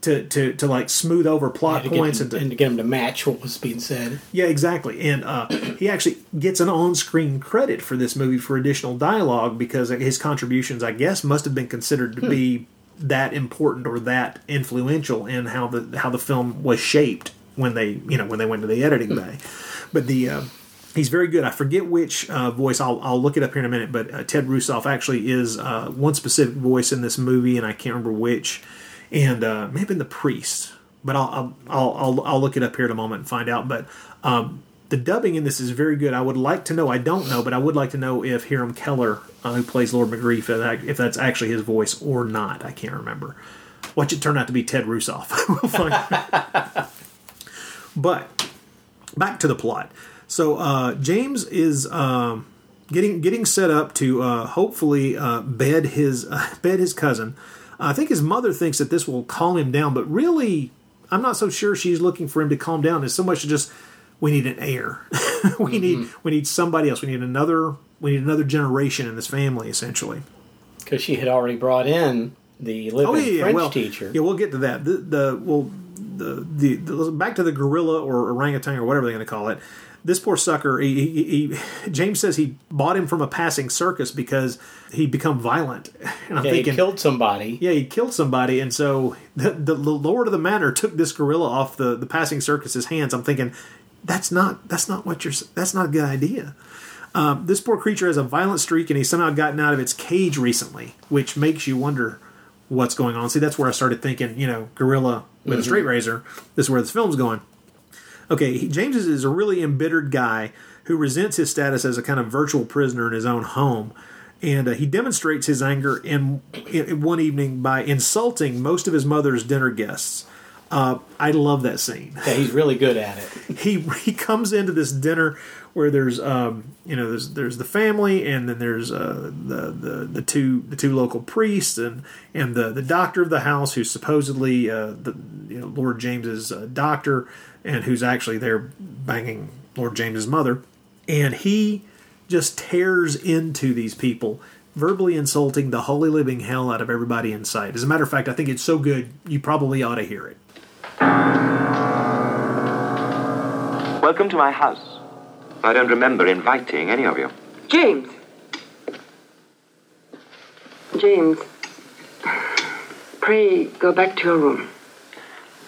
to to, to like smooth over plot get points him- and to, and to get them to match what was being said. yeah, exactly. And uh, he actually gets an on-screen credit for this movie for additional dialogue because his contributions, I guess, must have been considered to be that important or that influential in how the how the film was shaped when they you know when they went to the editing bay. But the uh, he's very good. I forget which uh, voice. I'll I'll look it up here in a minute. But uh, Ted Rusoff actually is uh, one specific voice in this movie, and I can't remember which. And uh, the priest, but I'll I'll, I'll I'll look it up here in a moment and find out. But um, the dubbing in this is very good. I would like to know. I don't know, but I would like to know if Hiram Keller, uh, who plays Lord McGrief, if that's actually his voice or not. I can't remember. Watch it turn out to be Ted Rusoff. but back to the plot. So uh, James is um, getting getting set up to uh, hopefully uh, bed his bed his cousin. I think his mother thinks that this will calm him down, but really, I'm not so sure she's looking for him to calm down. It's so much just we need an heir. we need mm-hmm. we need somebody else. We need another we need another generation in this family, essentially. Because she had already brought in the living oh, French Oh, well, teacher. Yeah, we'll get to that. The, the well, the, the the back to the gorilla or orangutan or whatever they're going to call it. This poor sucker. He, he, he, James says he bought him from a passing circus because he'd become violent. And I'm yeah, thinking, he killed somebody. yeah, he killed somebody, and so the, the, the lord of the manor took this gorilla off the, the passing circus's hands. I'm thinking, that's not that's not what you're that's not a good idea. Um, this poor creature has a violent streak, and he's somehow gotten out of its cage recently, which makes you wonder what's going on. See, that's where I started thinking, you know, gorilla with a straight razor. This is where this film's going. Okay, he, James is, is a really embittered guy who resents his status as a kind of virtual prisoner in his own home. And uh, he demonstrates his anger in, in one evening by insulting most of his mother's dinner guests. Uh, I love that scene. Yeah, he's really good at it. He he comes into this dinner where there's um, you know there's there's the family and then there's uh, the, the the two the two local priests and and the the doctor of the house who's supposedly uh, the you know Lord James's uh, doctor and who's actually there banging Lord James's mother and he just tears into these people verbally insulting the holy living hell out of everybody in sight. As a matter of fact, I think it's so good you probably ought to hear it. Welcome to my house. I don't remember inviting any of you. James. James. Pray go back to your room.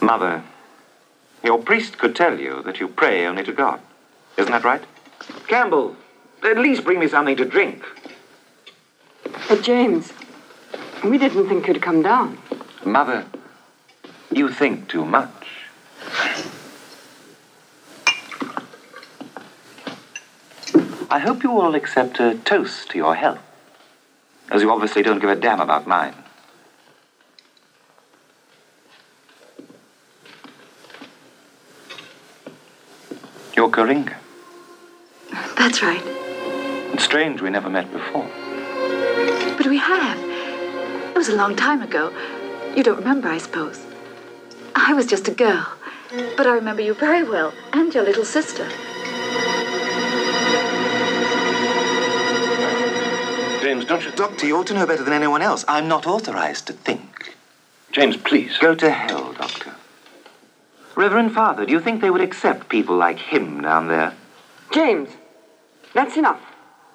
Mother, your priest could tell you that you pray only to God. Isn't that right? Campbell, at least bring me something to drink. But, James, we didn't think you'd come down. Mother, you think too much. I hope you all accept a toast to your health, as you obviously don't give a damn about mine. You're Corringa. That's right. It's strange we never met before. But we have. It was a long time ago. You don't remember, I suppose. I was just a girl. But I remember you very well, and your little sister. James, don't you... Doctor, you ought to know better than anyone else. I'm not authorized to think. James, please. Go to hell, Doctor. Reverend Father, do you think they would accept people like him down there? James, that's enough.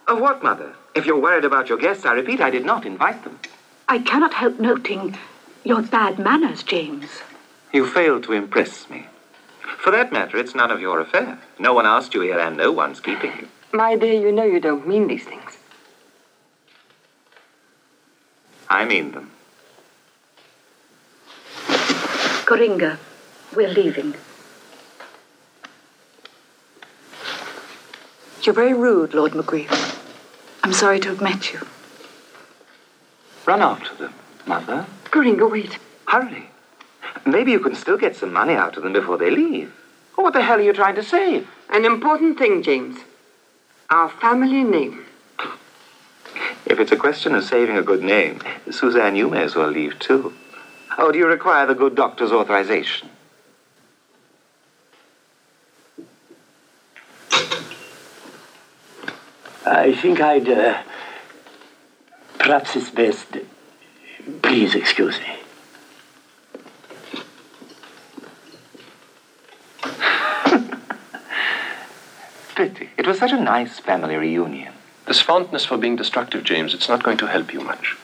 Of what, Mother? If you're worried about your guests, I repeat, I did not invite them. I cannot help noting your bad manners, James. You failed to impress me. For that matter, it's none of your affair. No one asked you here, and no one's keeping you. My dear, you know you don't mean these things. I mean them. Corringa, we're leaving. You're very rude, Lord McGrief. I'm sorry to have met you. Run after them, Mother. Corringa, wait. Hurry. Maybe you can still get some money out of them before they leave. What the hell are you trying to save? An important thing, James. Our family name. If it's a question of saving a good name, Suzanne, you may as well leave too. Oh, do you require the good doctor's authorization? I think I'd. Uh, perhaps it's best. Please excuse me. Pity. It was such a nice family reunion. This fondness for being destructive, James, it's not going to help you much.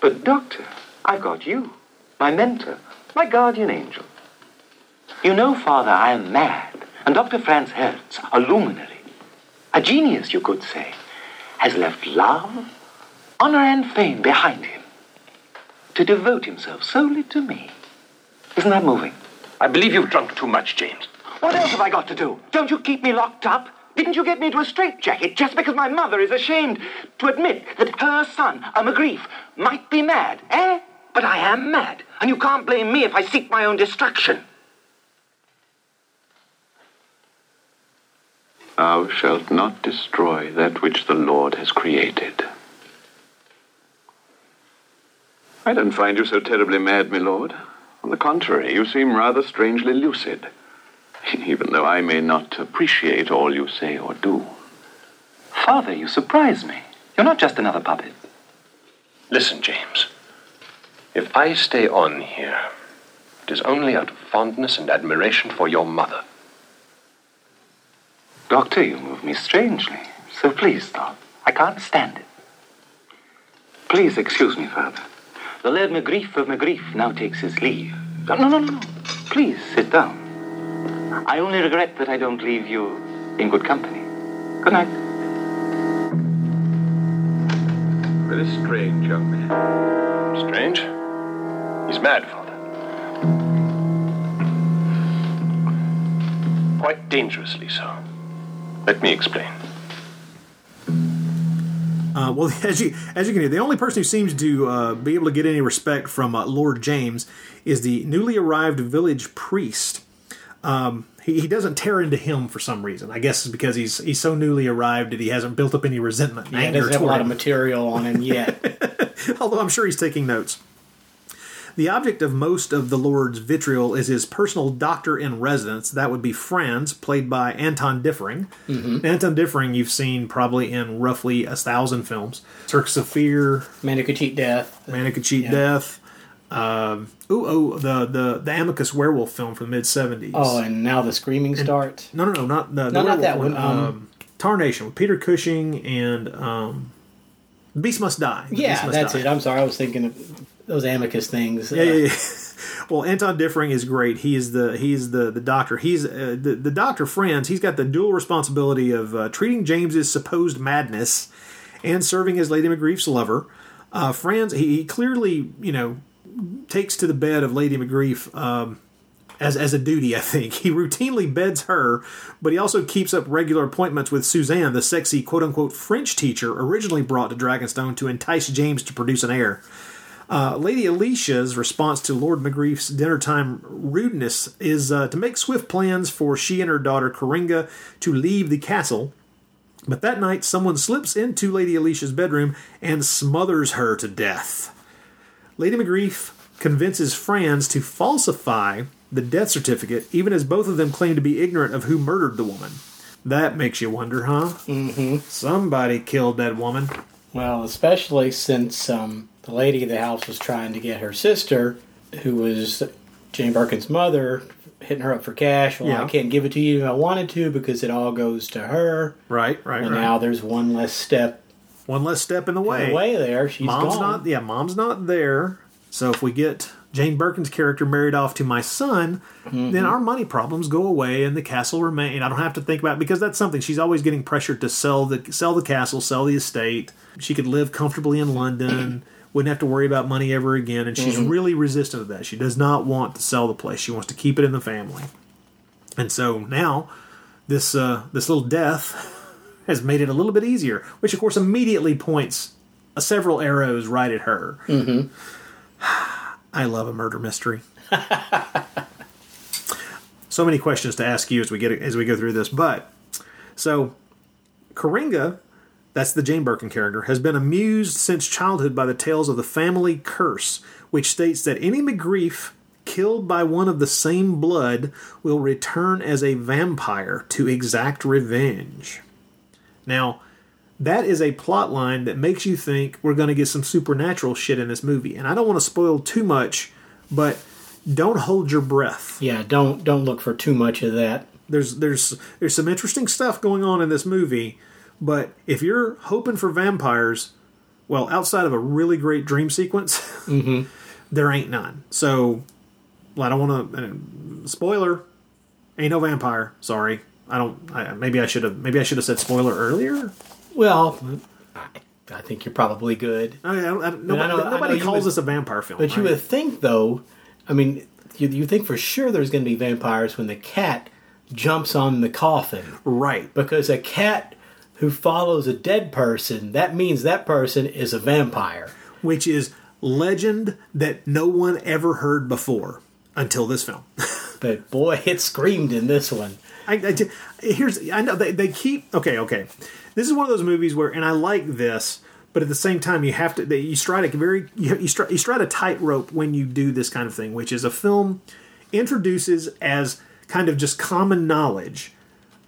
But, Doctor, I've got you, my mentor, my guardian angel. You know, Father, I am mad, and Dr. Franz Hertz, a luminary, a genius, you could say, has left love, honor, and fame behind him to devote himself solely to me. Isn't that moving? I believe you've drunk too much, James. What else have I got to do? Don't you keep me locked up? Didn't you get me into a straitjacket just because my mother is ashamed to admit that her son, a McGrief, might be mad, eh? But I am mad, and you can't blame me if I seek my own destruction. Thou shalt not destroy that which the Lord has created. I don't find you so terribly mad, my lord. On the contrary, you seem rather strangely lucid, even though I may not appreciate all you say or do. Father, you surprise me. You're not just another puppet. Listen, James. If I stay on here, it is only out of fondness and admiration for your mother. Doctor, you move me strangely, so please stop. I can't stand it. Please excuse me, Father. The Laird McGrief of McGrief now takes his leave. No, no, no, no. Please sit down. I only regret that I don't leave you in good company. Good night. Very strange, young man. Strange? He's mad, Father. Quite dangerously so. Let me explain. Uh, well, as you as you can hear, the only person who seems to uh, be able to get any respect from uh, Lord James is the newly arrived village priest. Um, he, he doesn't tear into him for some reason. I guess it's because he's he's so newly arrived that he hasn't built up any resentment. Yeah, he doesn't have a toward lot of material on him yet. Although I'm sure he's taking notes. The object of most of the Lord's vitriol is his personal doctor in residence. That would be Franz, played by Anton Diffring. Mhm. Anton Diffring, you've seen probably in roughly a thousand films. Circus of Fear, Man Cheat Death, Man Cheat Yeah. Death. Um, ooh, oh, the the the Amicus werewolf film from the mid '70s. Oh, and now the screaming starts. No, no, no, not the, the No, not that one. Um, Um, Tarnation with Peter Cushing and um, Beast Must Die. The Yeah, Must that's Die. it. I'm sorry, I was thinking of those Amicus things. Yeah, yeah, yeah. Well, Anton Diffring is great. He is the he's the the doctor. He's uh, the the doctor Franz. He's got the dual responsibility of uh, treating James's supposed madness and serving as Lady McGrief's lover. Uh, Franz he, he clearly you know takes to the bed of Lady McGrief um, as as a duty. I think he routinely beds her, but he also keeps up regular appointments with Suzanne, the sexy quote unquote French teacher originally brought to Dragonstone to entice James to produce an heir. Uh, Lady Alicia's response to Lord McGrief's dinner time rudeness is uh, to make swift plans for she and her daughter Corringa to leave the castle. But that night, someone slips into Lady Alicia's bedroom and smothers her to death. Lady McGrief convinces Franz to falsify the death certificate, even as both of them claim to be ignorant of who murdered the woman. That makes you wonder, huh? Mm-hmm. Somebody killed that woman. Well, especially since um, the lady of the house was trying to get her sister, who was Jane Birkin's mother, hitting her up for cash. Well, Yeah. I can't give it to you if I wanted to because it all goes to her. Right, right, And right. now there's one less step. One less step in the way. In the way there. She's mom's gone. not. Yeah, mom's not there. So if we get Jane Birkin's character married off to my son, Mm-hmm. then our money problems go away and the castle remain. I don't have to think about it because that's something she's always getting pressured to sell the sell the castle, sell the estate. She could live comfortably in London. Wouldn't have to worry about money ever again, and she's Mhm. really resistant of that. She does not want to sell the place. She wants to keep it in the family. And so now, this uh, this little death has made it a little bit easier, which of course immediately points uh, several arrows right at her. Mm-hmm. I love a murder mystery. so many questions to ask you as we get as we go through this, but so Corringa, that's the Jane Birkin character, has been amused since childhood by the tales of the family curse, which states that any McGrief killed by one of the same blood will return as a vampire to exact revenge. Now, that is a plot line that makes you think we're going to get some supernatural shit in this movie. And I don't want to spoil too much, but don't hold your breath. Yeah, don't don't look for too much of that. There's there's there's some interesting stuff going on in this movie, but if you're hoping for vampires, well, outside of a really great dream sequence, Mm-hmm. there ain't none. So, well, I don't want to uh, spoiler. Ain't no vampire. Sorry, I don't. I, maybe I should have. Maybe I should have said spoiler earlier. Well, I, I think you're probably good. I, I, I, nobody, know- nobody calls would- this a vampire film. But you would think, though, I mean, you, you think for sure there's going to be vampires when the cat jumps on the coffin. Right. Because a cat who follows a dead person, that means that person is a vampire. which is legend that no one ever heard before until this film. but boy, it screamed in this one. I, I here's I know they, they keep okay okay. This is one of those movies where and I like this, but at the same time you have to they, you stride a very you, you stride you stride a tightrope when you do this kind of thing, which is a film introduces as kind of just common knowledge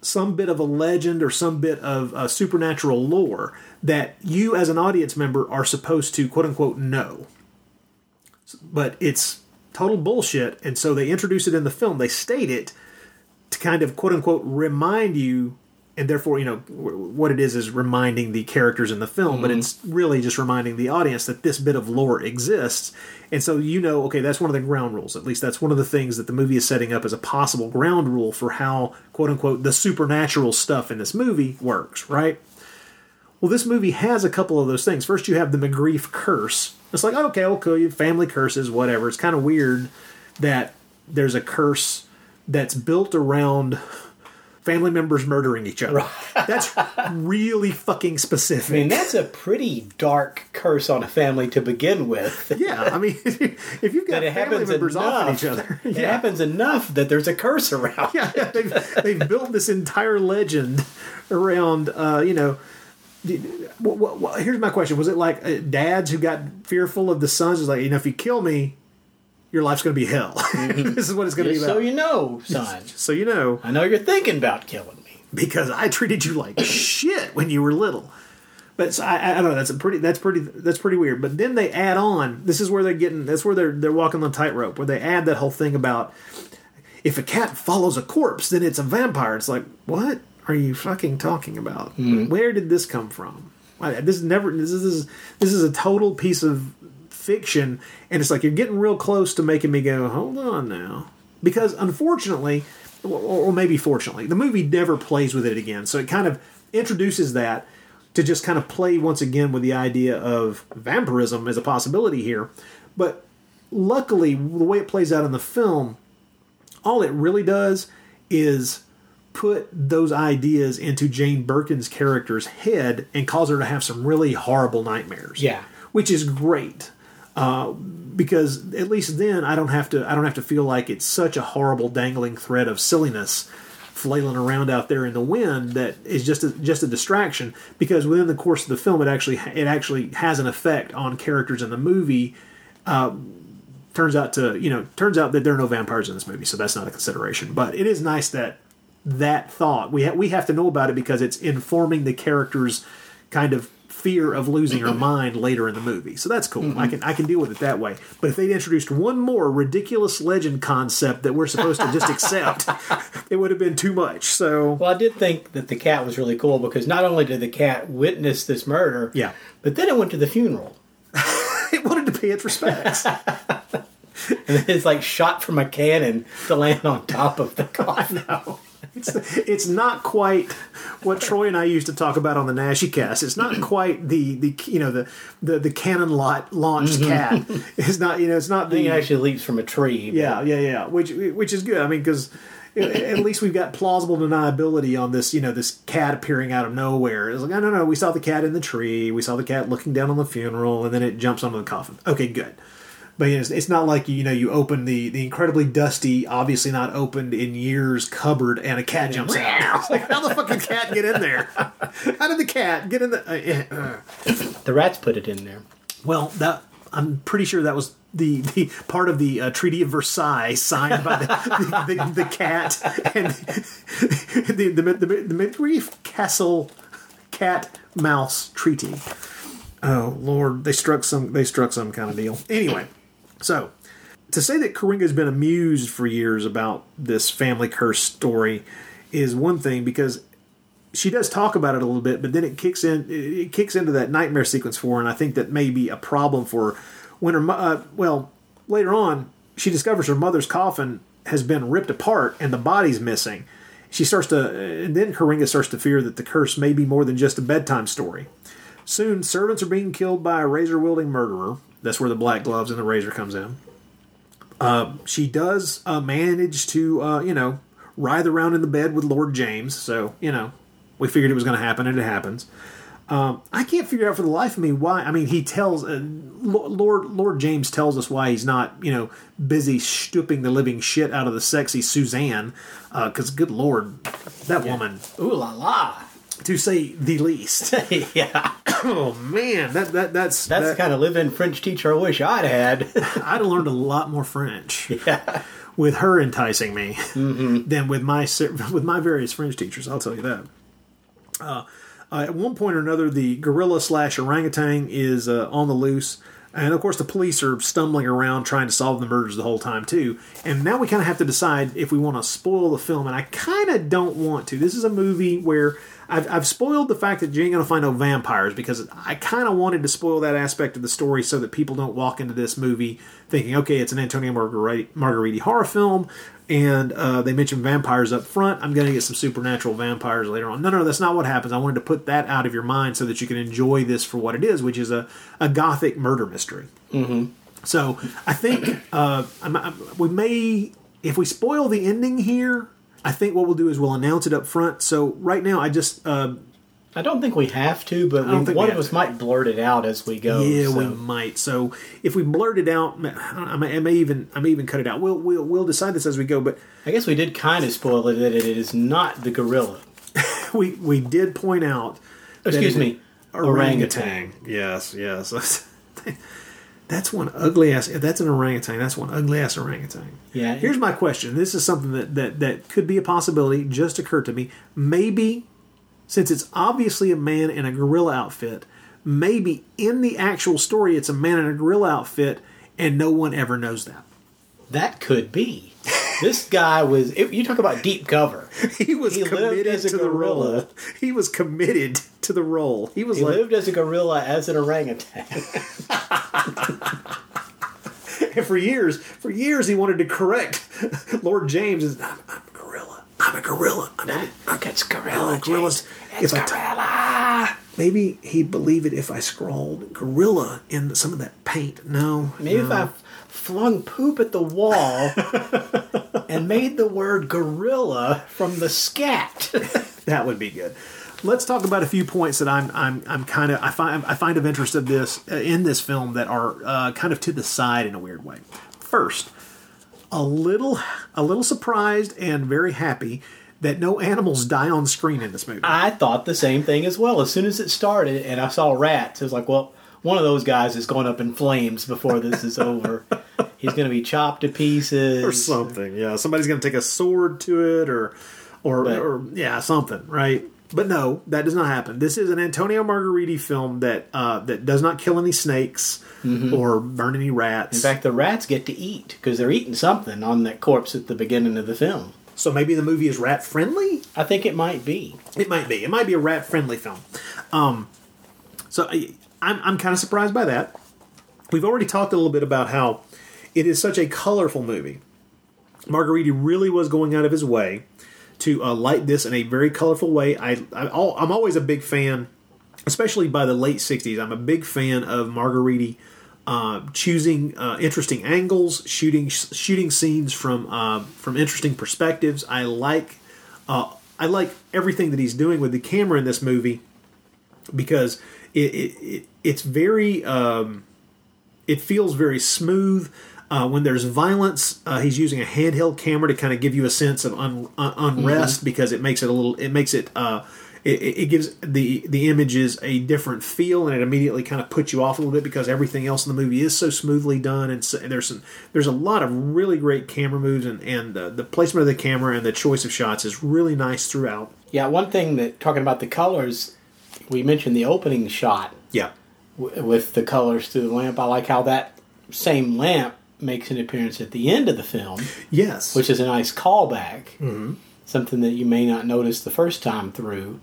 some bit of a legend or some bit of uh, supernatural lore that you as an audience member are supposed to quote unquote know. But it's total bullshit and so they introduce it in the film. They state it to kind of quote unquote remind you and therefore you know what it is is reminding the characters in the film but Mhm. it's really just reminding the audience that this bit of lore exists and so you know okay that's one of the ground rules at least that's one of the things that the movie is setting up as a possible ground rule for how quote unquote the supernatural stuff in this movie works right well, this movie has a couple of those things. First, you have the McGrief curse. It's like, okay, well, cool, you family curses, whatever. It's kind of weird that there's a curse that's built around family members murdering each other. That's really fucking specific. I mean, that's a pretty dark curse on a family to begin with. yeah, I mean, if you've got it family members enough, each other, it yeah. happens enough that there's a curse around. yeah, yeah, they've, they've built this entire legend around, uh, you know. here's my question: Was it like uh, dads who got fearful of the sons? Is like, you know, if you kill me, your life's going to be hell. Mm-hmm. this is what it's going to be about. so you know, son. so you know, I know you're thinking about killing me because I treated you like shit when you were little. But so I, I don't know. That's a pretty. That's pretty. That's pretty weird. But then they add on. This is where they're getting. That's where they're they're walking the tightrope. Where they add that whole thing about if a cat follows a corpse, then it's a vampire. It's like what are you fucking talking about? Mm-hmm. Where did this come from? I- This is never. This is this is a total piece of fiction, and it's like you're getting real close to making me go, hold on now, because unfortunately, or, or maybe fortunately, the movie never plays with it again. So it kind of introduces that to just kind of play once again with the idea of vampirism as a possibility here. But luckily, the way it plays out in the film, all it really does is put those ideas into Jane Birkin's character's head and cause her to have some really horrible nightmares. Yeah. which is great. Uh, because at least then I don't have to I don't have to feel like it's such a horrible dangling thread of silliness flailing around out there in the wind that is just a, just a distraction. Because within the course of the film it actually it actually has an effect on characters in the movie. Uh, turns out to you know turns out that there are no vampires in this movie so that's not a consideration. But it is nice that that thought we ha- we have to know about it because it's informing the characters kind of fear of losing her mind later in the movie. So that's cool. I mm-hmm. can i can deal with it that way. But if they'd introduced one more ridiculous legend concept that we're supposed to just accept it would have been too much. So Well, I did think that the cat was really cool because not only did the cat witness this murder, Yeah. but then it went to the funeral. it wanted to pay its respects. And it's like shot from a cannon to land on top of the coffin. It's, it's not quite what Troy and I used to talk about on the Naschy cast. It's not quite the the you know the the, the cannon lot launched mm-hmm. cat. It's not you know it's not I the it actually leaps from a tree. but- yeah yeah yeah which which is good. I mean because at least we've got plausible deniability on this you know this cat appearing out of nowhere. It's like no no no we saw the cat in the tree. We saw the cat looking down on the funeral and then it jumps onto the coffin. Okay good. But you know, it's, it's not like you know you open the the incredibly dusty, obviously not opened in years cupboard, and a cat jumps out. It's like how the fuck did the cat get in there? How did the cat get in the? Uh, uh. The rats put it in there. Well, that I'm pretty sure that was the, the part of the uh, Treaty of Versailles signed by the the, the, the cat and the the the, the McGrief Castle Cat Mouse Treaty. Oh Lord, they struck some they struck some kind of deal. Anyway, so to say that Corringa's been amused for years about this family curse story is one thing because she does talk about it a little bit, but then it kicks in. It kicks into that nightmare sequence for her, and I think that may be a problem for her when her. Uh, well, later on, she discovers her mother's coffin has been ripped apart and the body's missing. She starts to, and then Corringa starts to fear that the curse may be more than just a bedtime story. Soon, servants are being killed by a razor wielding murderer. That's where the black gloves and the razor comes in. Uh, she does uh, manage to, uh, you know, writhe around in the bed with Lord James. So, you know, we figured it was going to happen, and it happens. Um, I can't figure out for the life of me why. I mean, he tells uh, Lord Lord James tells us why he's not, you know, busy stooping the living shit out of the sexy Suzanne. Because, good lord, that woman, Ooh la la. To say the least. yeah. oh man, that that that's That's that, the kind of live-in French teacher I wish I'd had. I'd have learned a lot more French yeah. with her enticing me than with my with my various French teachers. I'll tell you that. Uh, uh, at one point or another, the gorilla slash orangutan is uh, on the loose, and of course the police are stumbling around trying to solve the murders the whole time too. And now we kind of have to decide if we want to spoil the film, and I kind of don't want to. This is a movie where I've, I've spoiled the fact that you ain't gonna find no vampires because I kind of wanted to spoil that aspect of the story so that people don't walk into this movie thinking, okay, it's an Antonio Margariti, Margheriti horror film, and uh, they mention vampires up front. I'm gonna get some supernatural vampires later on. No, no, that's not what happens. I wanted to put that out of your mind so that you can enjoy this for what it is, which is a, a gothic murder mystery. Mm-hmm. So I think uh, I'm, I'm- we may, if we spoil the ending here, I think what we'll do is we'll announce it up front. So right now, I just uh, I don't think we have to, but we, one of us might blurt it out as we go. yeah, so. we might. So if we blurt it out, I may, I may even I may even cut it out. We'll we'll we'll decide this as we go. But I guess we did kind of spoil it that it is not the gorilla. we we did point out. Excuse me, orangutan. Yes, yes. That's one ugly ass. If that's an orangutan, that's one ugly ass orangutan. Yeah. Here's my question. This is something that, that, that could be a possibility, just occurred to me. Maybe, since it's obviously a man in a gorilla outfit, maybe in the actual story it's a man in a gorilla outfit and no one ever knows that. That could be. This guy was. It, you talk about deep cover. He was He lived committed as a to the role. gorilla. He was committed to the role. He was He like, lived as a gorilla as an orangutan. And for years, for years, he wanted to correct Lord James. Is I'm, I'm a gorilla. I'm a gorilla. I'm a, Look, it's gorilla. gorillas. It's, like gorilla. maybe he'd believe it if I scrawled gorilla in some of that paint. No, Maybe if. I flung poop at the wall and made the word gorilla from the scat. that would be good. Let's talk about a few points that I'm I'm I'm kind of I find I find of interest of this uh, in this film that are uh, kind of to the side in a weird way. First, a little a little surprised and very happy that no animals die on screen in this movie. I thought the same thing as well. As soon as it started and I saw rats, it was like, well, one of those guys is going up in flames before this is over. He's going to be chopped to pieces or something. Yeah, somebody's going to take a sword to it, or, or, But- or yeah, something, right? But no, that does not happen. This is an Antonio Margheriti film that uh, that does not kill any snakes or burn any rats. In fact, the rats get to eat because they're eating something on that corpse at the beginning of the film. So maybe the movie is rat friendly. I think it might be. It might be. It might be a rat friendly film. Um, so I, I'm I'm kind of surprised by that. We've already talked a little bit about how it is such a colorful movie. Margheriti really was going out of his way to uh, light this in a very colorful way. I, I I'm always a big fan, especially by the late '60s. I'm a big fan of Margheriti uh, choosing uh, interesting angles, shooting shooting scenes from uh, from interesting perspectives. I like uh, I like everything that he's doing with the camera in this movie because it, it, it it's very um, it feels very smooth. Uh, when there's violence, uh, he's using a handheld camera to kind of give you a sense of un, un, unrest because it makes it a little. It makes it. Uh, it, it gives the the images a different feel, and it immediately kind of puts you off a little bit because everything else in the movie is so smoothly done, and, so, and there's some there's a lot of really great camera moves, and and uh, the placement of the camera and the choice of shots is really nice throughout. Yeah, one thing that talking about the colors, we mentioned the opening shot Yeah, w- with the colors through the lamp. I like how that same lamp makes an appearance at the end of the film. Yes, which is a nice callback. Mhm. Something that you may not notice the first time through.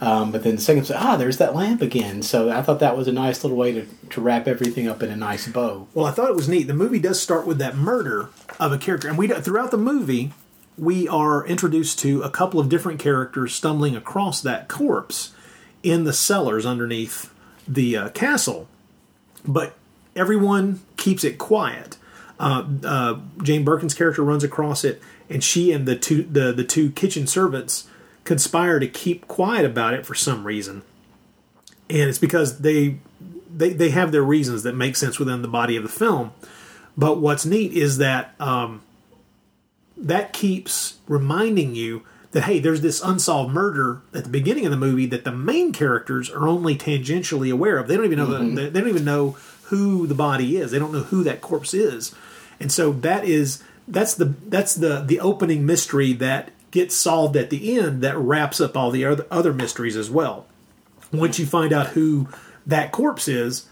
Um, but then the second, say, ah, there's that lamp again. So I thought that was a nice little way to, to wrap everything up in a nice bow. Well, I thought it was neat. The movie does start with that murder of a character, and we throughout the movie we are introduced to a couple of different characters stumbling across that corpse in the cellars underneath the uh, castle, but everyone keeps it quiet. Uh, uh, Jane Birkin's character runs across it, and she and the two the, the two kitchen servants conspire to keep quiet about it for some reason and it's because they they they have their reasons that make sense within the body of the film. But what's neat is that um, that keeps reminding you that hey, there's this unsolved murder at the beginning of the movie that the main characters are only tangentially aware of. They don't even know Mhm. the, they don't even know who the body is. They don't know who that corpse is, and so that is that's the that's the the opening mystery that gets solved at the end that wraps up all the other other mysteries as well once you find out who that corpse is,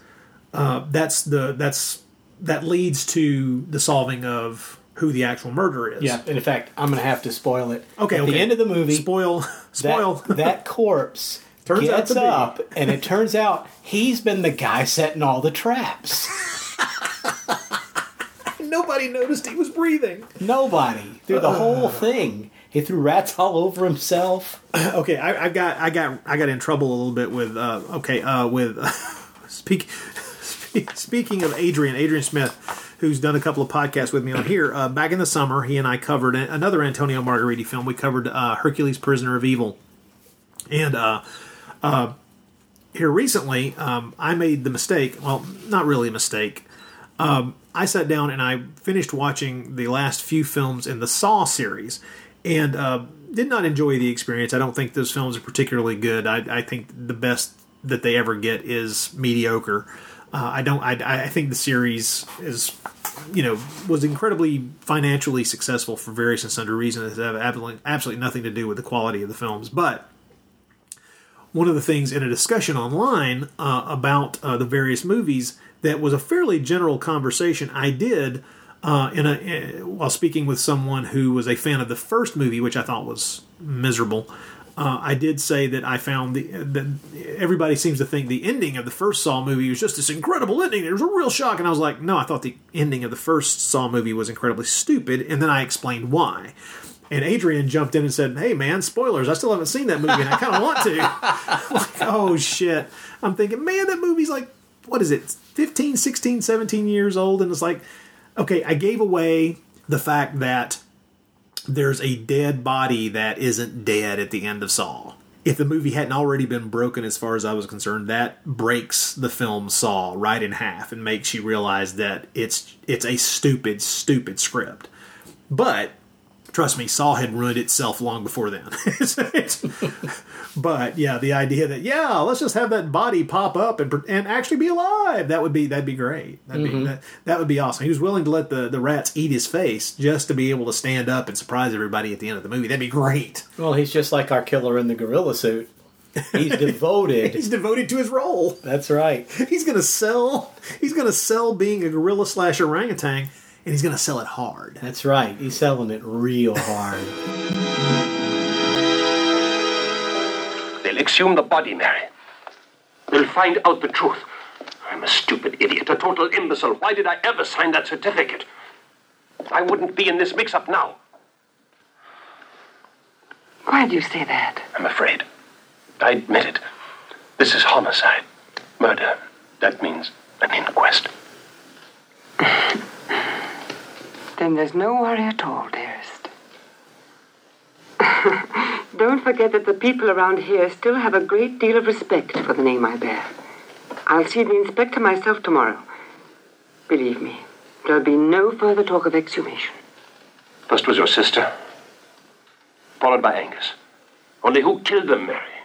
uh, that's the that's that leads to the solving of who the actual murderer is. Yeah, and in fact, I'm going to have to spoil it. Okay, At okay. the end of the movie, spoil, spoil. That, that corpse Turns out gets up, and it turns out he's been the guy setting all the traps. Nobody noticed he was breathing. Nobody through the whole thing. He threw rats all over himself. okay, I, I got I got I got in trouble a little bit with uh, okay uh, with speak, speak, speaking of Adrian Adrian Smith, who's done a couple of podcasts with me on here. Uh, back in the summer, he and I covered another Antonio Margheriti film. We covered uh, Hercules, Prisoner of Evil, and uh, uh, here recently, um, I made the mistake. Well, not really a mistake. Um, I sat down and I finished watching the last few films in the Saw series, and uh, did not enjoy the experience. I don't think those films are particularly good. I, I think the best that they ever get is mediocre. Uh, I don't. I, I think the series is, you know, was incredibly financially successful for various and sundry reasons that have absolutely, nothing to do with the quality of the films. But one of the things in a discussion online uh, about uh, the various movies that was a fairly general conversation I did uh, in a uh, while speaking with someone who was a fan of the first movie, which I thought was miserable. Uh, I did say that I found the that everybody seems to think the ending of the first Saw movie was just this incredible ending. It was a real shock, and I was like, no, I thought the ending of the first Saw movie was incredibly stupid, and then I explained why. And Adrian jumped in and said, "Hey, man, spoilers! I still haven't seen that movie, and I kind of want to." like, oh shit! I'm thinking, man, that movie's like, what is it, 15, 16, 17 years old, and it's like, okay, I gave away the fact that there's a dead body that isn't dead at the end of Saw. If the movie hadn't already been broken, as far as I was concerned, that breaks the film Saw right in half and makes you realize that it's it's a stupid, stupid script. But trust me, Saw had ruined itself long before then. It's- it's- but yeah, the idea that yeah, let's just have that body pop up and and actually be alive. That would be that'd be great. That'd be Mhm. that, that would be awesome. He was willing to let the the rats eat his face just to be able to stand up and surprise everybody at the end of the movie. That'd be great. Well, he's just like our killer in the gorilla suit. He's devoted. He's devoted to his role. That's right. He's gonna sell. He's gonna sell being a gorilla slash orangutan, and he's gonna sell it hard. That's right. He's selling it real hard. They'll exhume the body, Mary. They'll find out the truth. I'm a stupid idiot, a total imbecile. Why did I ever sign that certificate? I wouldn't be in this mix up now. Why do you say that? I'm afraid. I admit it. This is homicide. Murder. That means an inquest. Then there's no worry at all, dearest. Don't forget that the people around here still have a great deal of respect for the name I bear. I'll see the inspector myself tomorrow. Believe me, there'll be no further talk of exhumation. First was your sister, followed by Angus. Only who killed them, Mary?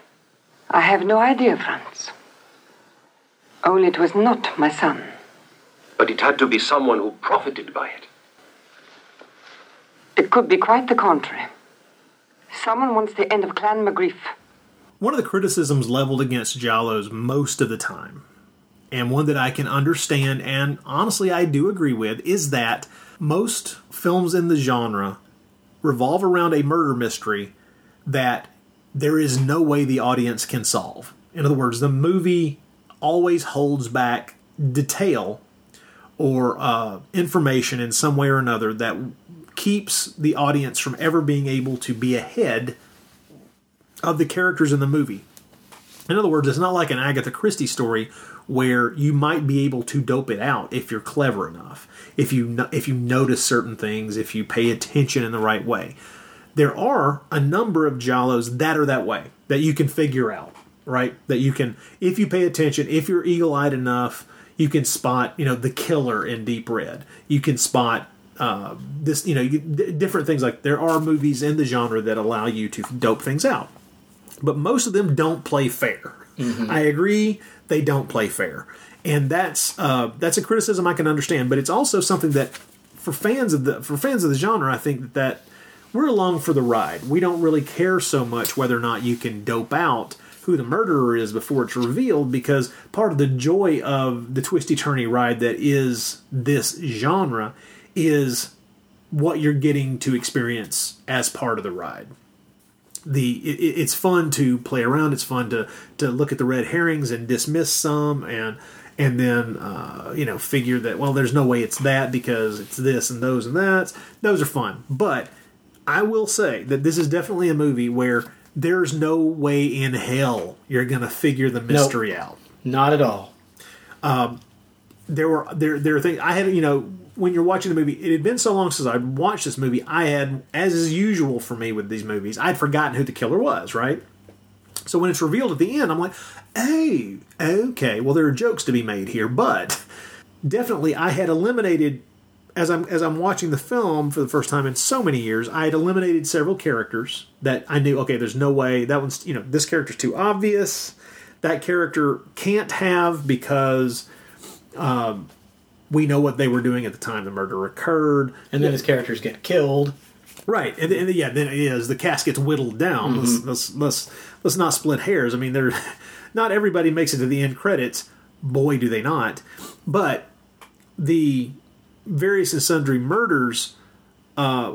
I have no idea, Franz. Only it was not my son. But it had to be someone who profited by it. It could be quite the contrary. Someone wants the end of Clan McGrief. One of the criticisms leveled against Giallos most of the time, and one that I can understand and honestly I do agree with, is that most films in the genre revolve around a murder mystery that there is no way the audience can solve. In other words, the movie always holds back detail or uh, information in some way or another that keeps the audience from ever being able to be ahead of the characters in the movie. In other words, it's not like an Agatha Christie story where you might be able to dope it out if you're clever enough, if you if you notice certain things, if you pay attention in the right way. There are a number of giallos that are that way that you can figure out, right? That you can, if you pay attention, if you're eagle-eyed enough, you can spot, you know, the killer in Deep Red. You can spot uh, this, you know, you, d- different things like there are movies in the genre that allow you to dope things out but most of them don't play fair. I agree, they don't play fair, and that's uh, that's a criticism I can understand. But it's also something that for fans of the for fans of the genre, I think that, that we're along for the ride. We don't really care so much whether or not you can dope out who the murderer is before it's revealed because part of the joy of the twisty turny ride that is this genre is what you're getting to experience as part of the ride the it, it's fun to play around. It's fun to to look at the red herrings and dismiss some, and and then uh, you know figure that well, there's no way it's that because it's this and those and that. Those are fun, but I will say that this is definitely a movie where there's no way in hell you're gonna figure the mystery out. Not at all. Um, there were there there are things I had you know when you're watching the movie. It had been so long since I'd watched this movie. I had, as is usual for me with these movies, I'd forgotten who the killer was. Right. So when it's revealed at the end, I'm like, hey, okay, well there are jokes to be made here, but definitely I had eliminated as I'm as I'm watching the film for the first time in so many years, I had eliminated several characters that I knew. Okay, there's no way that one's you know this character's too obvious. That character can't have because um, we know what they were doing at the time the murder occurred, And then his characters get killed. Right, and, and yeah, then it is the cast gets whittled down. Let's, Mhm. let's let's let's not split hairs. I mean, there, not everybody makes it to the end credits. Boy, do they not! But the various and sundry murders, uh,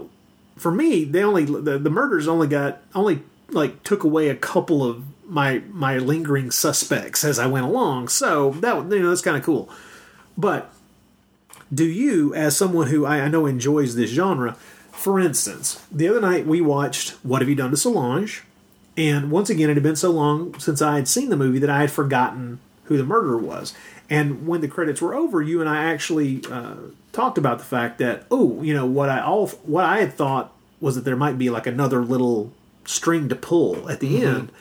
for me, they only the, the murders only got only like took away a couple of my my lingering suspects as I went along. So that you know that's kind of cool. But do you, as someone who I, I know enjoys this genre, For instance, the other night we watched What Have You Done to Solange? And once again, it had been so long since I had seen the movie that I had forgotten who the murderer was. And when the credits were over, you and I actually uh, talked about the fact that oh, you know what I all what I had thought was that there might be like another little string to pull at the Mhm. end.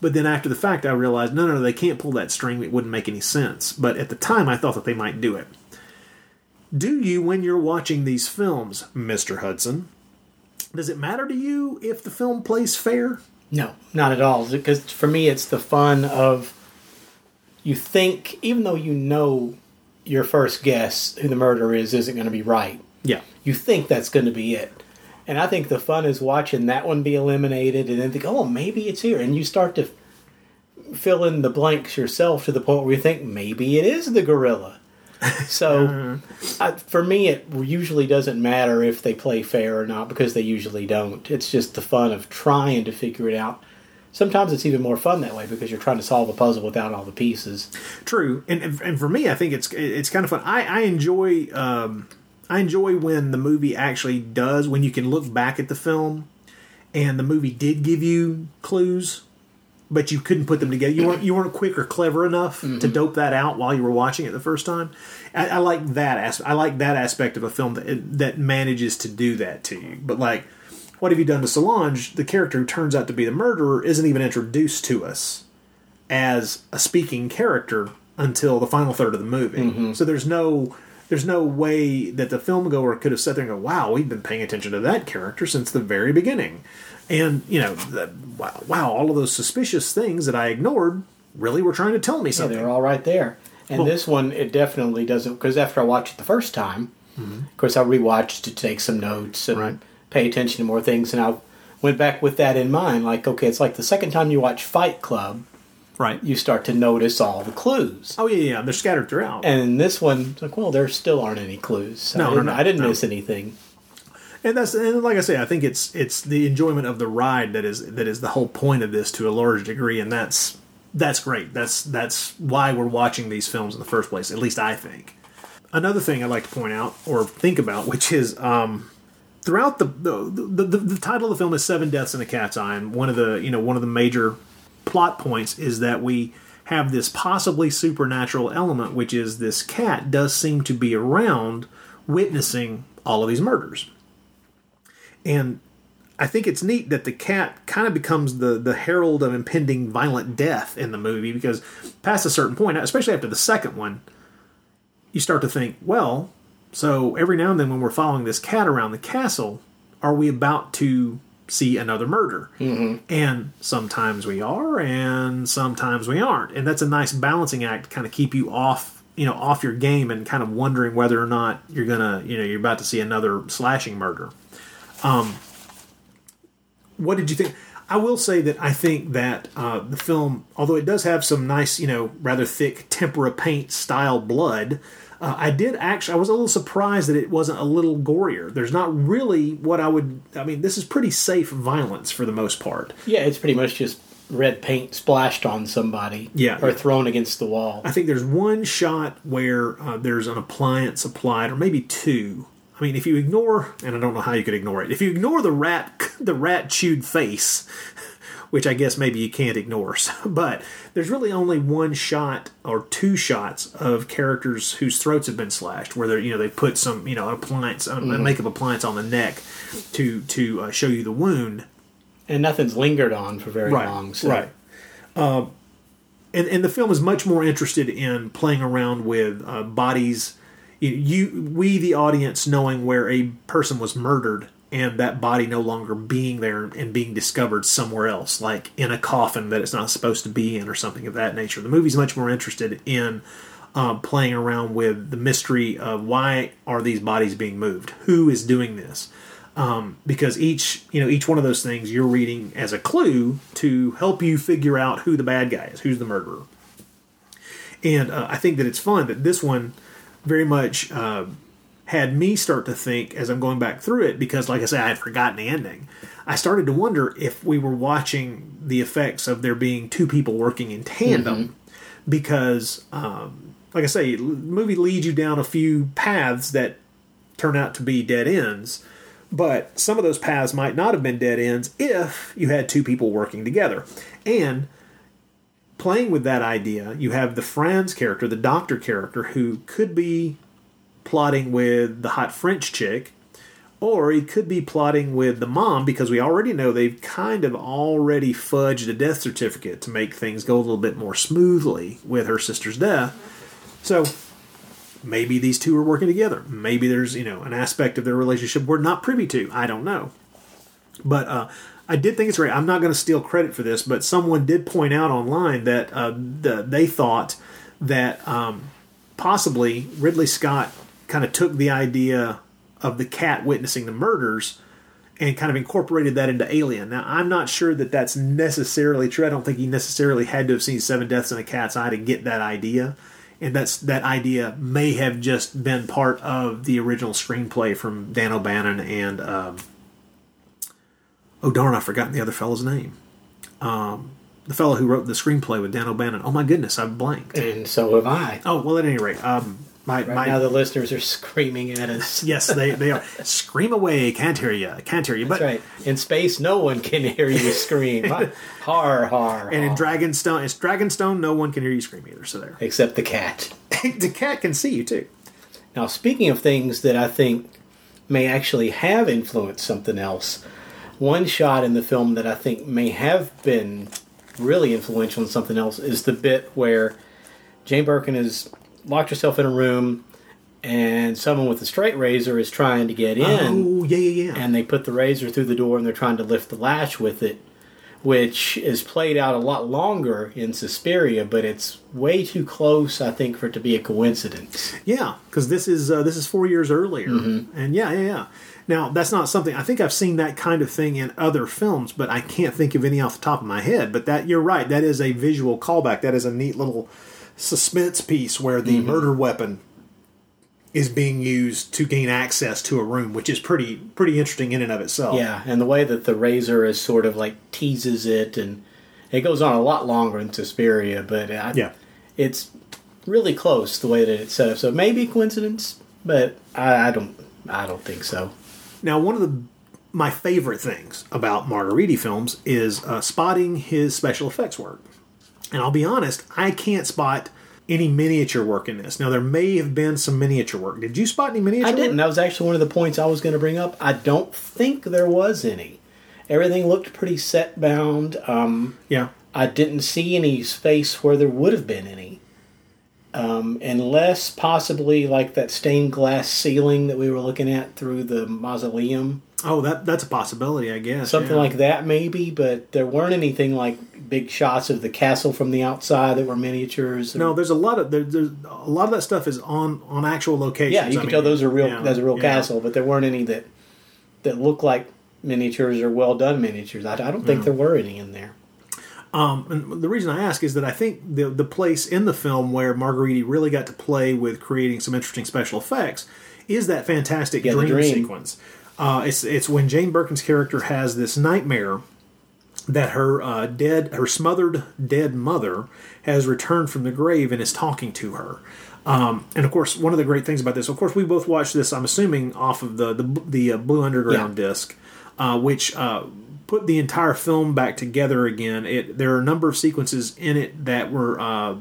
But then after the fact, I realized no, no, no, they can't pull that string. It wouldn't make any sense. But at the time, I thought that they might do it. Do you, when you're watching these films, Mister Hudson, does it matter to you if the film plays fair? No, not at all. Because for me, it's the fun of you think, even though you know your first guess who the murderer is isn't going to be right. Yeah. You think that's going to be it. And I think the fun is watching that one be eliminated and then think, oh, maybe it's here. And you start to fill in the blanks yourself to the point where you think maybe it is the gorilla. So I, for me, it usually doesn't matter if they play fair or not because they usually don't. It's just the fun of trying to figure it out. Sometimes it's even more fun that way because you're trying to solve a puzzle without all the pieces. True, and and, and for me, I think it's it's kind of fun. I I enjoy um, I enjoy when the movie actually does when you can look back at the film, and the movie did give you clues, but you couldn't put them together. You weren't you weren't quick or clever enough to dope that out while you were watching it the first time. I, I like that as I like that aspect of a film that that manages to do that to you. But like, what have you done to Solange? The character who turns out to be the murderer isn't even introduced to us as a speaking character until the final third of the movie. Mhm. So there's no there's no way that the film goer could have sat there and go, "Wow, we've been paying attention to that character since the very beginning," and you know, the, wow, all of those suspicious things that I ignored really were trying to tell me Yeah, something. they're all right there. And Well- this one, it definitely doesn't. Because after I watched it the first time, mm-hmm. of course, I rewatched to take some notes and pay attention to more things. And I went back with that in mind. Like, okay, it's like the second time you watch Fight Club, right? You start to notice all the clues. Oh yeah, yeah, they're scattered throughout. And this one, it's like, well, there still aren't any clues. No, I no, didn't, no, I didn't no. miss anything. And that's and like I say, I think it's it's the enjoyment of the ride that is that is the whole point of this to a large degree, and that's that's great. That's that's why we're watching these films in the first place. At least I think. Another thing I'd like to point out or think about, which is um, throughout the the, the the title of the film is Seven Deaths in a Cat's Eye, and one of the you know one of the major plot points is that we have this possibly supernatural element, which is this cat does seem to be around witnessing all of these murders. And I think it's neat that the cat kind of becomes the the herald of impending violent death in the movie because past a certain point, especially after the second one, you start to think, well, so every now and then when we're following this cat around the castle, are we about to see another murder? Mm-hmm. And sometimes we are, and sometimes we aren't. And that's a nice balancing act to kind of keep you off, you know, off your game and kind of wondering whether or not you're gonna, you know, you're about to see another slashing murder. Um, what did you think? I will say that I think that uh, the film, although it does have some nice, you know, rather thick tempera paint style blood, uh, I did actually, I was a little surprised that it wasn't a little gorier. There's not really what I would, I mean, this is pretty safe violence for the most part. Yeah, it's pretty much just red paint splashed on somebody. Yeah. Or thrown against the wall. I think there's one shot where uh, there's an appliance applied, or maybe two. I mean, if you ignore, and I don't know how you could ignore it, if you ignore the rat, the rat chewed face, which I guess maybe you can't ignore, so, but there's really only one shot or two shots of characters whose throats have been slashed, where they're you know they put some you know appliance, um, a Mhm. makeup appliance on the neck to to uh, show you the wound, and nothing's lingered on for very right, long. So. Right. Um, and and the film is much more interested in playing around with uh, bodies. You, we, the audience, knowing where a person was murdered and that body no longer being there and being discovered somewhere else, like in a coffin that it's not supposed to be in, or something of that nature. The movie's much more interested in uh, playing around with the mystery of why are these bodies being moved, who is doing this, um, because each you know each one of those things you're reading as a clue to help you figure out who the bad guy is, who's the murderer. And uh, I think that it's fun that this one very much uh, had me start to think as I'm going back through it because, like I said, I had forgotten the ending. I started to wonder if we were watching the effects of there being two people working in tandem because, um, like I say, the movie leads you down a few paths that turn out to be dead ends. But some of those paths might not have been dead ends if you had two people working together. And playing with that idea, you have the Franz character, the doctor character, who could be plotting with the hot French chick, or he could be plotting with the mom because we already know they've kind of already fudged a death certificate to make things go a little bit more smoothly with her sister's death. So maybe these two are working together. Maybe there's, you know, an aspect of their relationship we're not privy to. I don't know. But uh, I did think it's great. I'm not going to steal credit for this, but someone did point out online that uh, the, they thought that um, possibly Ridley Scott kind of took the idea of the cat witnessing the murders and kind of incorporated that into Alien. Now, I'm not sure that that's necessarily true. I don't think he necessarily had to have seen Seven Deaths in a Cat's Eye to get that idea. And that's that idea may have just been part of the original screenplay from Dan O'Bannon and um, oh darn, I've forgotten the other fellow's name. Um, the fellow who wrote the screenplay with Dan O'Bannon. Oh my goodness, I've blanked. And so have I. Oh well, at any rate, um, my, Right my now, the listeners are screaming at us. yes, they they are scream away. Can't hear you. Can't hear you. That's But right. In space, no one can hear you scream. har har. and in Dragonstone, it's Dragonstone. No one can hear you scream either. So there, except the cat. the cat can see you too. Now, speaking of things that I think may actually have influenced something else, one shot in the film that I think may have been really influential in something else is the bit where Jane Birkin has locked herself in a room and someone with a straight razor is trying to get in. Oh yeah, yeah, yeah. And they put the razor through the door and they're trying to lift the latch with it, which is played out a lot longer in Suspiria, but it's way too close, I think, for it to be a coincidence. Yeah, because this is uh, this is four years earlier, Mhm. and yeah, yeah, yeah. Now that's not something I think I've seen that kind of thing in other films, but I can't think of any off the top of my head. But that you're right, that is a visual callback. That is a neat little suspense piece where the Mhm. murder weapon is being used to gain access to a room, which is pretty pretty interesting in and of itself. Yeah, and the way that the razor is sort of like teases it, and it goes on a lot longer in Suspiria, but I, Yeah. it's really close the way that it's set up. So maybe coincidence, but I, I don't, I don't think so. Now, one of the my favorite things about Margheriti films is uh, spotting his special effects work. And I'll be honest, I can't spot any miniature work in this. Now, there may have been some miniature work. Did you spot any miniature I didn't. That was actually one of the points I was going to bring up. I don't think there was any. Everything looked pretty set bound. Um, yeah. I didn't see any space where there would have been any. Um, unless possibly like that stained glass ceiling that we were looking at through the mausoleum. Oh, that that's a possibility, I guess. Something yeah. like that, maybe, but there weren't anything like big shots of the castle from the outside that were miniatures. No, there's a lot of there, there's a lot of that stuff is on on actual locations. yeah, you I can mean, tell those are real. yeah, that's a real yeah. castle, but there weren't any that that look like miniatures or well done miniatures. I, I don't think Yeah. there were any in there. Um, and the reason I ask is that I think the the place in the film where Margheriti really got to play with creating some interesting special effects is that fantastic Yeah, dream, dream. sequence. Uh, it's it's when Jane Birkin's character has this nightmare that her uh, dead, her smothered dead mother has returned from the grave and is talking to her. Um, and of course, one of the great things about this, of course, we both watched this. I'm assuming off of the the, the uh, Blue Underground disc, uh, which uh, put the entire film back together again. It there are a number of sequences in it that were uh,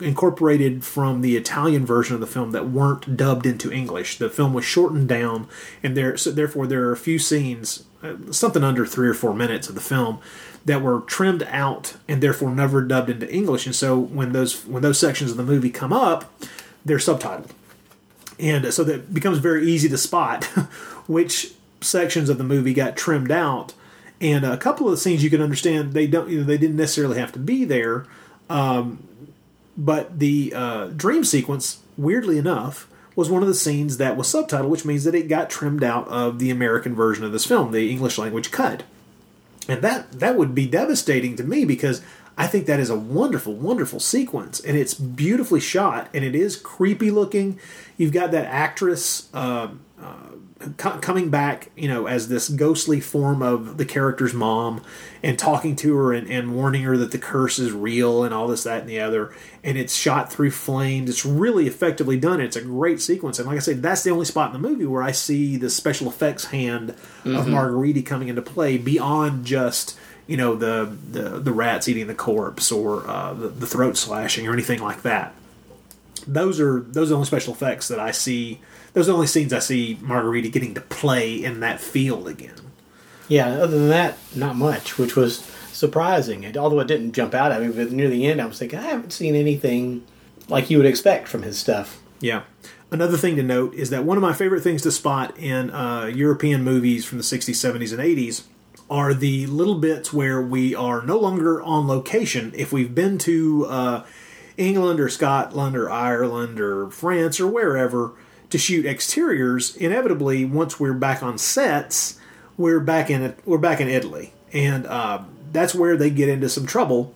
incorporated from the Italian version of the film that weren't dubbed into English. The film was shortened down, and there so therefore there are a few scenes, uh, something under three or four minutes of the film, that were trimmed out and therefore never dubbed into English. And so when those when those sections of the movie come up, they're subtitled, and so that becomes very easy to spot which sections of the movie got trimmed out. And a couple of the scenes you can understand they don't you know, they didn't necessarily have to be there. Um, but the uh, dream sequence, weirdly enough, was one of the scenes that was subtitled, which means that it got trimmed out of the American version of this film, the English language cut. And that that would be devastating to me because I think that is a wonderful, wonderful sequence, and it's beautifully shot, and it is creepy looking. You've got that actress, uh, uh, co- coming back, you know, as this ghostly form of the character's mom, and talking to her and, and warning her that the curse is real and all this, that, and the other. And it's shot through flames. It's really effectively done. It's a great sequence. And like I said, that's the only spot in the movie where I see the special effects hand of Mhm. Margheriti coming into play beyond just you know the the, the rats eating the corpse or uh, the, the throat slashing or anything like that. Those are those are the only special effects that I see. Those are the only scenes I see Margheriti getting to play in that field again. Yeah, other than that, not much, which was surprising. And although it didn't jump out at me, but near the end, I was thinking, I haven't seen anything like you would expect from his stuff. Yeah. Another thing to note is that one of my favorite things to spot in uh, European movies from the 60s, 70s, and 80s are the little bits where we are no longer on location. If we've been to uh, England or Scotland or Ireland or France or wherever to shoot exteriors, inevitably once we're back on sets, we're back in we're back in Italy, and uh, that's where they get into some trouble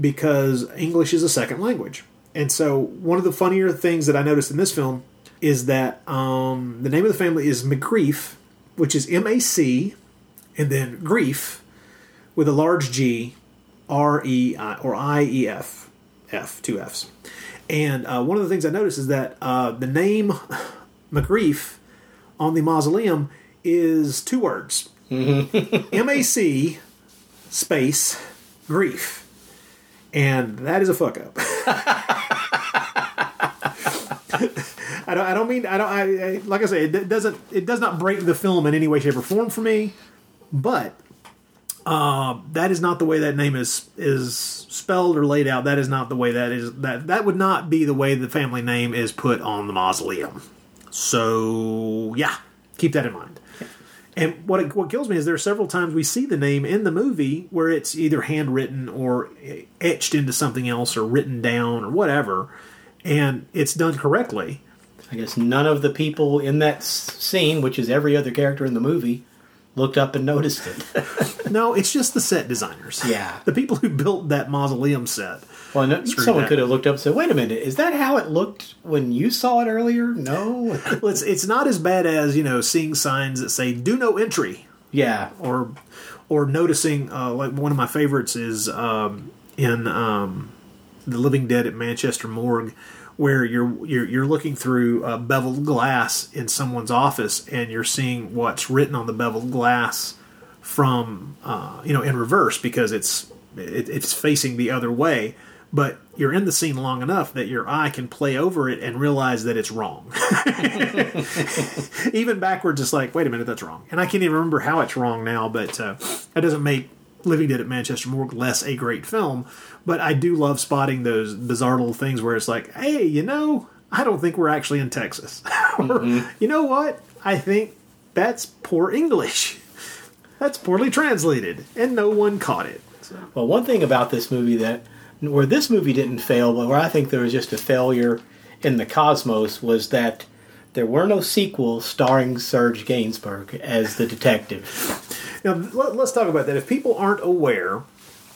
because English is a second language. And so, one of the funnier things that I noticed in this film is that um, the name of the family is McGrief, which is M A C, and then Grief with a large G, R E I or I E F, F two Fs. And uh, one of the things I noticed is that uh, the name McGrief on the mausoleum is two words M A C space grief. And that is a fuck up. I don't. I don't mean. I don't. I, I like I say. It doesn't. It does not break the film in any way, shape, or form for me. But uh, that is not the way that name is is spelled or laid out. That is not the way that is. That that would not be the way the family name is put on the mausoleum. So yeah, keep that in mind. And what it, what kills me is there are several times we see the name in the movie where it's either handwritten or etched into something else or written down or whatever, and it's done correctly. I guess none of the people in that scene, which is every other character in the movie, looked up and noticed it. no, it's just the set designers. Yeah. The people who built that mausoleum set. Well, no, someone that could have looked up and said, "Wait a minute, is that how it looked when you saw it earlier?" No. well, it's it's not as bad as you know seeing signs that say "Do no entry." Yeah. Or or noticing uh, like one of my favorites is um, in um, the Living Dead at Manchester Morgue, where you're you're, you're looking through uh, beveled glass in someone's office and you're seeing what's written on the beveled glass from uh, you know in reverse because it's it, it's facing the other way. But you're in the scene long enough that your eye can play over it and realize that it's wrong. even backwards, it's like, wait a minute, that's wrong. And I can't even remember how it's wrong now, but uh, that doesn't make Living Dead at Manchester Morgue less a great film. But I do love spotting those bizarre little things where it's like, hey, you know, I don't think we're actually in Texas. or, mm-hmm. you know what? I think that's poor English. That's poorly translated, and no one caught it. Well, one thing about this movie that where this movie didn't fail, but where I think there was just a failure in the cosmos was that there were no sequels starring Serge Gainsbourg as the detective. Now let, us talk about that. If people aren't aware,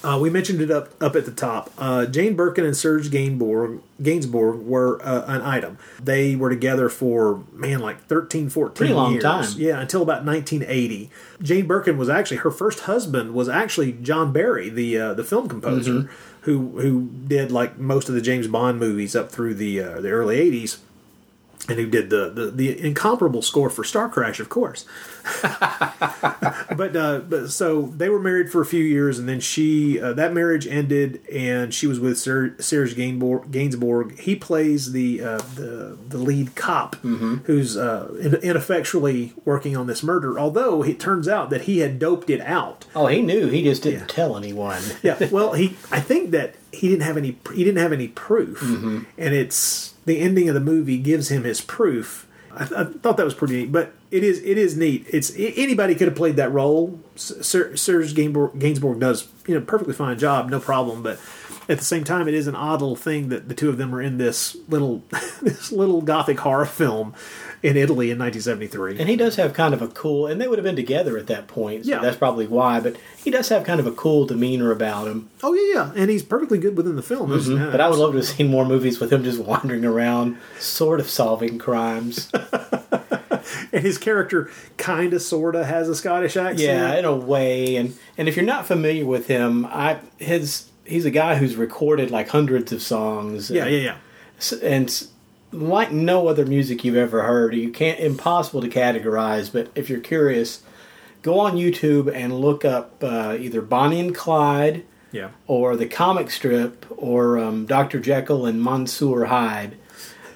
uh, we mentioned it up up at the top. Uh, Jane Birkin and Serge Gainsbourg, Gainsbourg were uh, an item. They were together for man like 13, 14 Pretty long years. time. Yeah, until about 1980. Jane Birkin was actually her first husband was actually John Barry, the uh, the film composer, Mhm. who who did like most of the James Bond movies up through the uh, the early 80s. And who did the, the, the incomparable score for Starcrash, of course but uh, but so they were married for a few years, and then she uh, that marriage ended, and she was with Ser- Serge Gainsbourg. Gainsbourg. He plays the uh, the the lead cop who's uh, in- ineffectually working on this murder. Although it turns out that he had doped it out. Oh, he knew. He just didn't tell anyone. yeah. Well, he I think that he didn't have any he didn't have any proof, Mhm. and it's the ending of the movie gives him his proof. I, I thought that was pretty neat, but it is it is neat. It's anybody could have played that role. Sir, Serge Gainsbourg, Gainsbourg does you know perfectly fine job, no problem. But at the same time, it is an odd little thing that the two of them are in this little this little gothic horror film in Italy in 1973. And he does have kind of a cool, and they would have been together at that point, so Yeah. that's probably why. But he does have kind of a cool demeanor about him. Oh yeah, yeah, and he's perfectly good within the film. Mhm. But I would love to have seen more movies with him just wandering around, sort of solving crimes. and his character kind of, sort of has a Scottish accent. Yeah, in a way. And and if you're not familiar with him, I his he's a guy who's recorded like hundreds of songs. Yeah, and, yeah, yeah. And like no other music you've ever heard, you can't impossible to categorize. But if you're curious, go on YouTube and look up uh, either Bonnie and Clyde. Yeah. Or the comic strip, or um, Dr. Jekyll and Monsieur Hyde.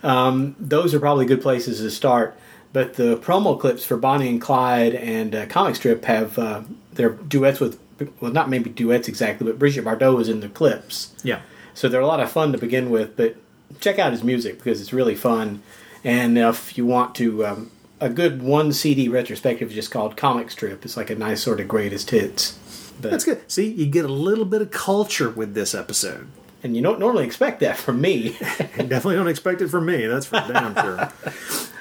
Um, those are probably good places to start. But the promo clips for Bonnie and Clyde and uh, comic strip have uh, their duets with, well, not maybe duets exactly, but Brigitte Bardot is in the clips. Yeah. So they're a lot of fun to begin with. But check out his music because it's really fun. And if you want to, um, a good one CD retrospective is just called Comic Strip. It's like a nice sort of greatest hits. But, That's good. See, you get a little bit of culture with this episode. And you don't normally expect that from me. Definitely don't expect it from me. That's for damn sure.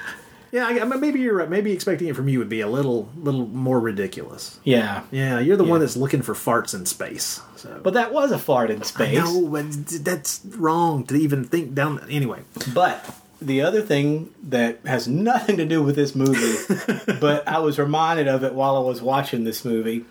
Yeah, I, I maybe you're right. Maybe expecting it from you would be a little, little more ridiculous. Yeah. Yeah, you're the one that's looking for farts in space. So. But that was a fart in space. No, but that's wrong to even think down. Anyway, But the other thing that has nothing to do with this movie, but I was reminded of it while I was watching this movie,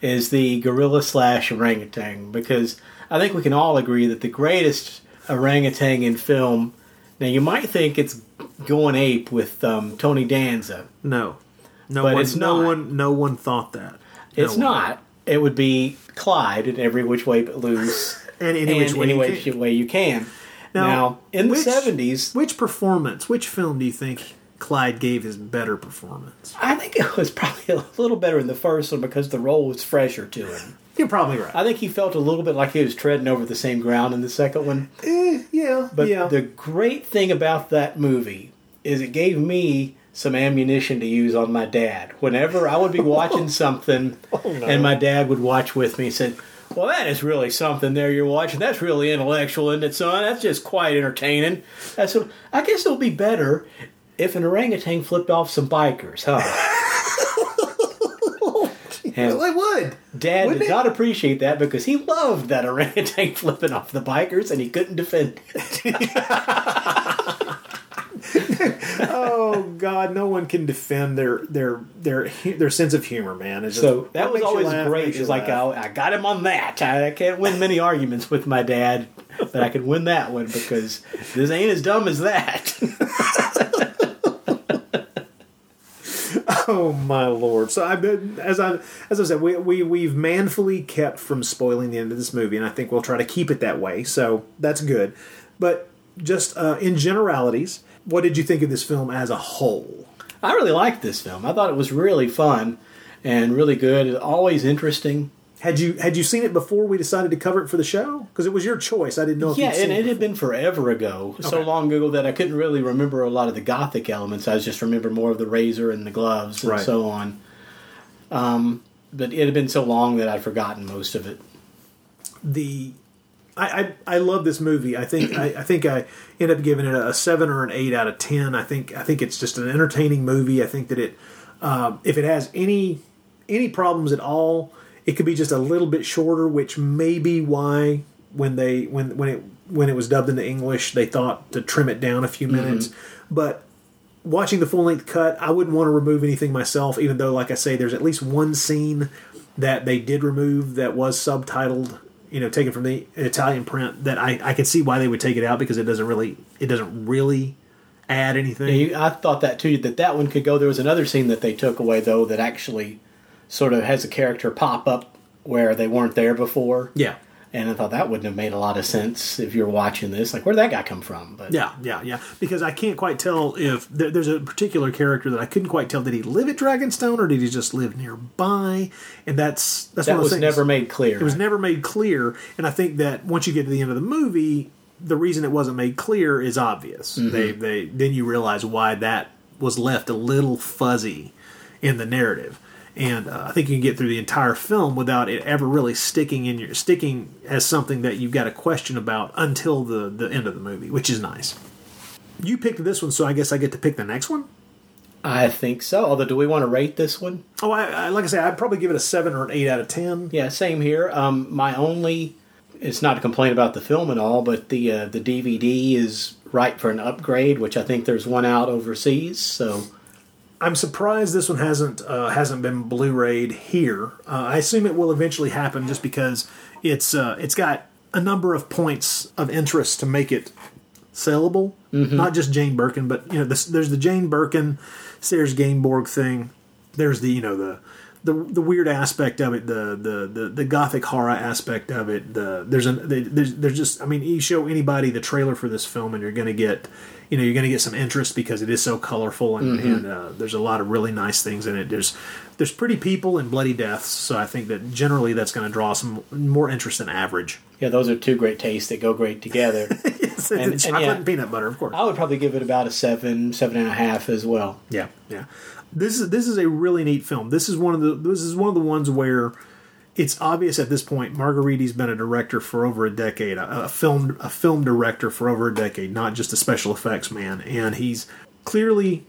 is the gorilla slash orangutan. Because I think we can all agree that the greatest orangutan in film. Now you might think it's going ape with um, Tony Danza. no, no But one, it's no not. one, no one thought that. No It's one. not. It would be Clyde in every which way but loose, And any which way any you way you can. Now, in the seventies, which performance, which film do you think Clyde gave his better performance? I think it was probably a little better in the first one because the role was fresher to him. You're probably right. I think he felt a little bit like he was treading over the same ground in the second one. Eh, yeah, But yeah. the great thing about that movie is it gave me some ammunition to use on my dad. Whenever I would be watching something and my dad would watch with me, he said, Well, that is really something there you're watching. That's really intellectual, isn't it, son? That's just quite entertaining. I said, I guess it'll be better if an orangutan flipped off some bikers, huh? And I would. Dad Wouldn't did it? not appreciate that because he loved that orangutan flipping off the bikers and he couldn't defend it. oh God, no one can defend their their their their sense of humor, man. Just- So that was always laugh great. It's like, oh, I got him on that. I, I can't win many arguments with my dad, but I could win that one because this ain't as dumb as that. Oh my lord! So I've been, as I as I said, we, we we've manfully kept from spoiling the end of this movie, and I think we'll try to keep it that way. So that's good. But just uh, in generalities, what did you think of this film as a whole? I really liked this film. I thought it was really fun and really good. It's always interesting. Had you had you seen it before we decided to cover it for the show? Because it was your choice. I didn't know if Yeah, and it it had been forever ago, so long ago that I couldn't really remember a lot of the gothic elements. I just remember more of the razor and the gloves and Right. so on. Um, but it had been so long that I'd forgotten most of it. the I, I, I love this movie. I think I, I think I end up giving it a, seven or an eight out of ten. I think I think it's just an entertaining movie. I think that it um, if it has any any problems at all, it could be just a little bit shorter, which may be why when they when when it when it was dubbed into English, they thought to trim it down a few mm-hmm. minutes. But watching the full length cut, I wouldn't want to remove anything myself, even though, like I say, there's at least one scene that they did remove that was subtitled, you know, taken from the Italian print. That I, I could see why they would take it out because it doesn't really it doesn't really add anything. Yeah, you, I thought that too. That that one could go. There was another scene that they took away though that actually sort of has a character pop up where they weren't there before. Yeah. And I thought that wouldn't have made a lot of sense if you're watching this. Like, where'd that guy come from? But Yeah, yeah, yeah. Because I can't quite tell if there, there's a particular character that I couldn't quite tell. Did he live at Dragonstone or did he just live nearby? And that's that's That one was never made clear. It was never made clear, and I think that once you get to the end of the movie, the reason it wasn't made clear is obvious. Mhm. They they then you realize why that was left a little fuzzy in the narrative. And uh, I think you can get through the entire film without it ever really sticking in your sticking as something that you've got a question about until the the end of the movie, which is nice. You picked this one, so I guess I get to pick the next one. I think so. Although, do we want to rate this one? Oh, I, I like I say, I'd probably give it a seven or an eight out of ten. Yeah, same here. Um, my only, it's not a complaint about the film and all, but the uh, the DVD is ripe for an upgrade, which I think there's one out overseas. So I'm surprised this one hasn't uh, hasn't been Blu-rayed here. Uh, I assume it will eventually happen, just because it's uh, it's got a number of points of interest to make it sellable. Mhm. Not just Jane Birkin, but you know, this, there's the Jane Birkin, Serge Gainsbourg thing. There's the you know the the the weird aspect of it, the the the, the gothic horror aspect of it. The there's an the, there's there's just I mean, you show anybody the trailer for this film, and you're going to get you know you're going to get some interest because it is so colorful and, Mhm. and uh, there's a lot of really nice things in it. There's there's pretty people and bloody deaths, so I think that generally that's going to draw some more interest than average. Yeah, those are two great tastes that go great together. yes, and, chocolate and peanut butter, of course. I would probably give it about a seven, seven and a half as well. Yeah, yeah. This is this is a really neat film. This is one of the this is one of the ones where it's obvious at this point Margheriti's been a director for over a decade, a, a film a film director for over a decade, not just a special effects man, and he's clearly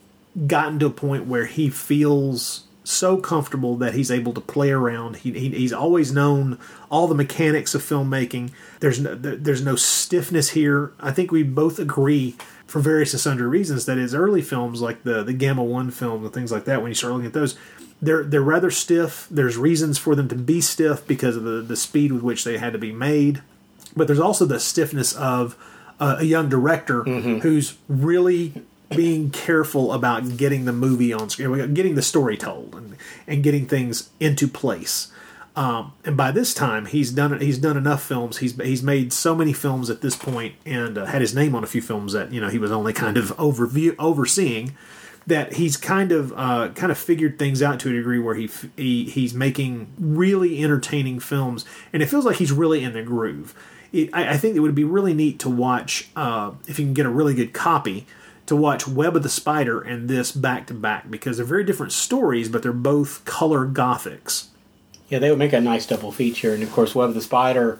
gotten to a point where he feels so comfortable that he's able to play around. He, he he's always known all the mechanics of filmmaking. There's no there's no stiffness here. I think we both agree for various and sundry reasons that his early films like the the Gamma One film and things like that when you start looking at those they're they're rather stiff. There's reasons for them to be stiff because of the, the speed with which they had to be made. But there's also the stiffness of uh, a young director who's really being careful about getting the movie on screen, getting the story told, and, and getting things into place. Um, and by this time, he's done he's done enough films. He's he's made so many films at this point, and uh, had his name on a few films that you know he was only kind of overview overseeing. That he's kind of uh, kind of figured things out to a degree where he, f- he he's making really entertaining films, and it feels like he's really in the groove. It, I, I think it would be really neat to watch uh, if you can get a really good copy to watch Web of the Spider and this back to back because they're very different stories, but they're both color gothics. Yeah, they would make a nice double feature, and of course, Web of the Spider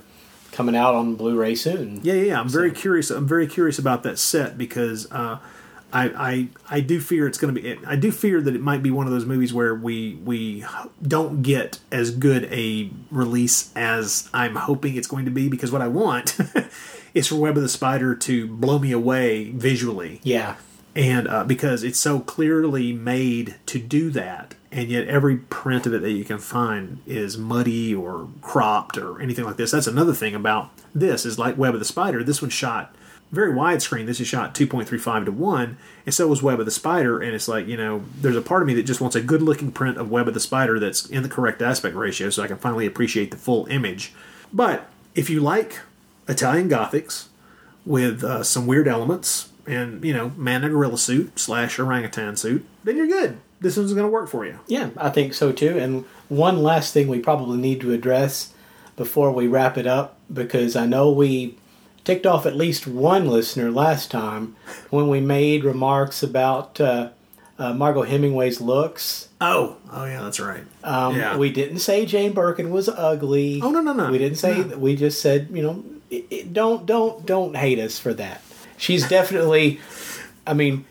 coming out on Blu-ray soon. Yeah, yeah, yeah. I'm very curious. I'm very curious about that set because uh, I, I I do fear it's going to be. I do fear that it might be one of those movies where we we don't get as good a release as I'm hoping it's going to be because what I want is for Web of the Spider to blow me away visually. Yeah. and uh, because it's so clearly made to do that, and yet every print of it that you can find is muddy or cropped or anything like this. That's another thing about this is like Web of the Spider. This one shot very widescreen. This is shot 2.35 to 1, and so was Web of the Spider. And it's like, you know, there's a part of me that just wants a good looking print of Web of the Spider that's in the correct aspect ratio so I can finally appreciate the full image. But if you like Italian Gothics with uh, some weird elements and, you know, man in a gorilla suit slash orangutan suit, then you're good. This one's going to work for you. Yeah, I think so too. And one last thing we probably need to address before we wrap it up, because I know we ticked off at least one listener last time when we made remarks about uh, uh, Margaux Hemingway's looks. Oh, oh yeah, that's right. Um, Yeah. We didn't say Jane Birkin was ugly. Oh no, no, no. We didn't say. that. We just said, you know, it, it, don't, don't, don't hate us for that. She's definitely. I mean,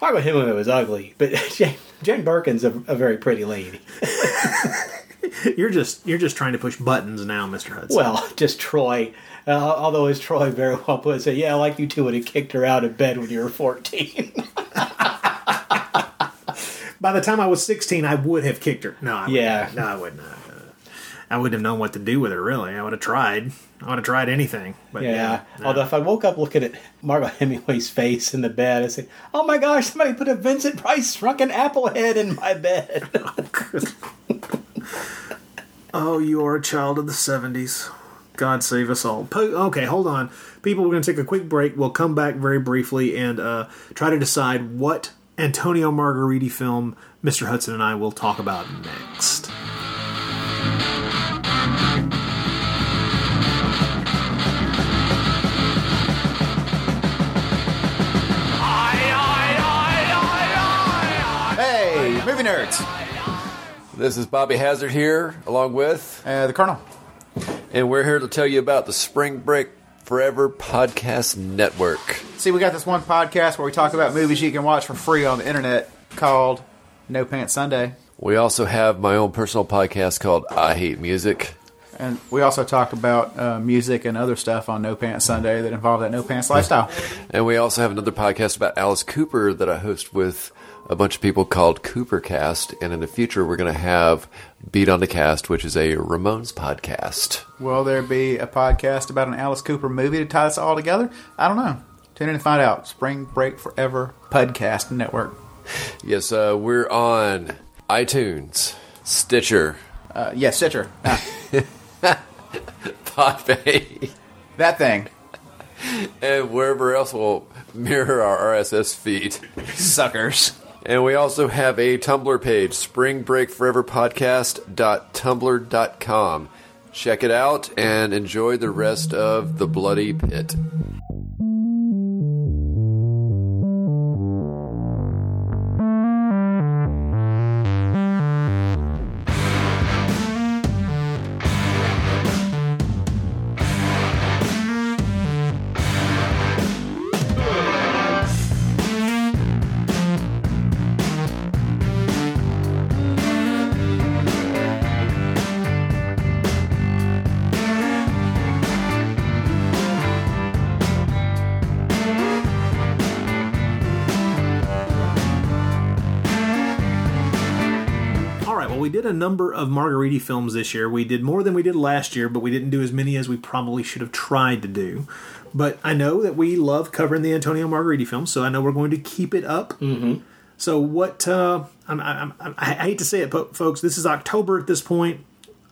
Margaux Hemingway was ugly, but Jane, Jane Birkin's a, a very pretty lady. You're just you're just trying to push buttons now, Mr. Hudson. Well, just Troy. Uh, although, as Troy very well put, say, yeah, like you two would have kicked her out of bed when you were 14. By the time I was 16, I would have kicked her. No, I Yeah. no, I would not. Uh, I wouldn't have known what to do with her. Really, I would have tried. I would have tried anything. But yeah. yeah, no. Although, if I woke up looking at Margaux Hemingway's face in the bed, I'd say, oh my gosh, somebody put a Vincent Price shrunken apple head in my bed. Oh, you are a child of the 70s. God save us all. Po- okay, hold on. People, we're going to take a quick break. We'll come back very briefly and uh, try to decide what Antonio Margheriti film Mr. Hudson and I will talk about next. Hey, movie nerds. This is Bobby Hazard here, along with uh, the Colonel, and we're here to tell you about the Spring Break Forever Podcast Network. See, we got this one podcast where we talk about movies you can watch for free on the internet called No Pants Sunday. We also have my own personal podcast called I Hate Music. And we also talk about uh, music and other stuff on No Pants Sunday that involve that No Pants lifestyle. And we also have another podcast about Alice Cooper that I host with a bunch of people called Coopercast. And in the future, we're going to have Beat on the Cast, which is a Ramones podcast. Will there be a podcast about an Alice Cooper movie to tie this all together? I don't know. Tune in and find out. Spring Break Forever Podcast Network. Yes, uh, we're on iTunes, Stitcher, Uh, yes, Stitcher. Ah, Podbay, that thing. and wherever else will mirror our RSS feed. Suckers. And we also have a Tumblr page, springbreakforeverpodcast.tumblr.com. Check it out and enjoy the rest of The Bloody Pit. Did a number of Margheriti films this year. We did more than we did last year, but we didn't do as many as we probably should have tried to do. But I know that we love covering the Antonio Margheriti films, so I know we're going to keep it up. Mm-hmm. So what? Uh, I'm, I'm, I'm, I hate to say it, po- folks. This is October at this point,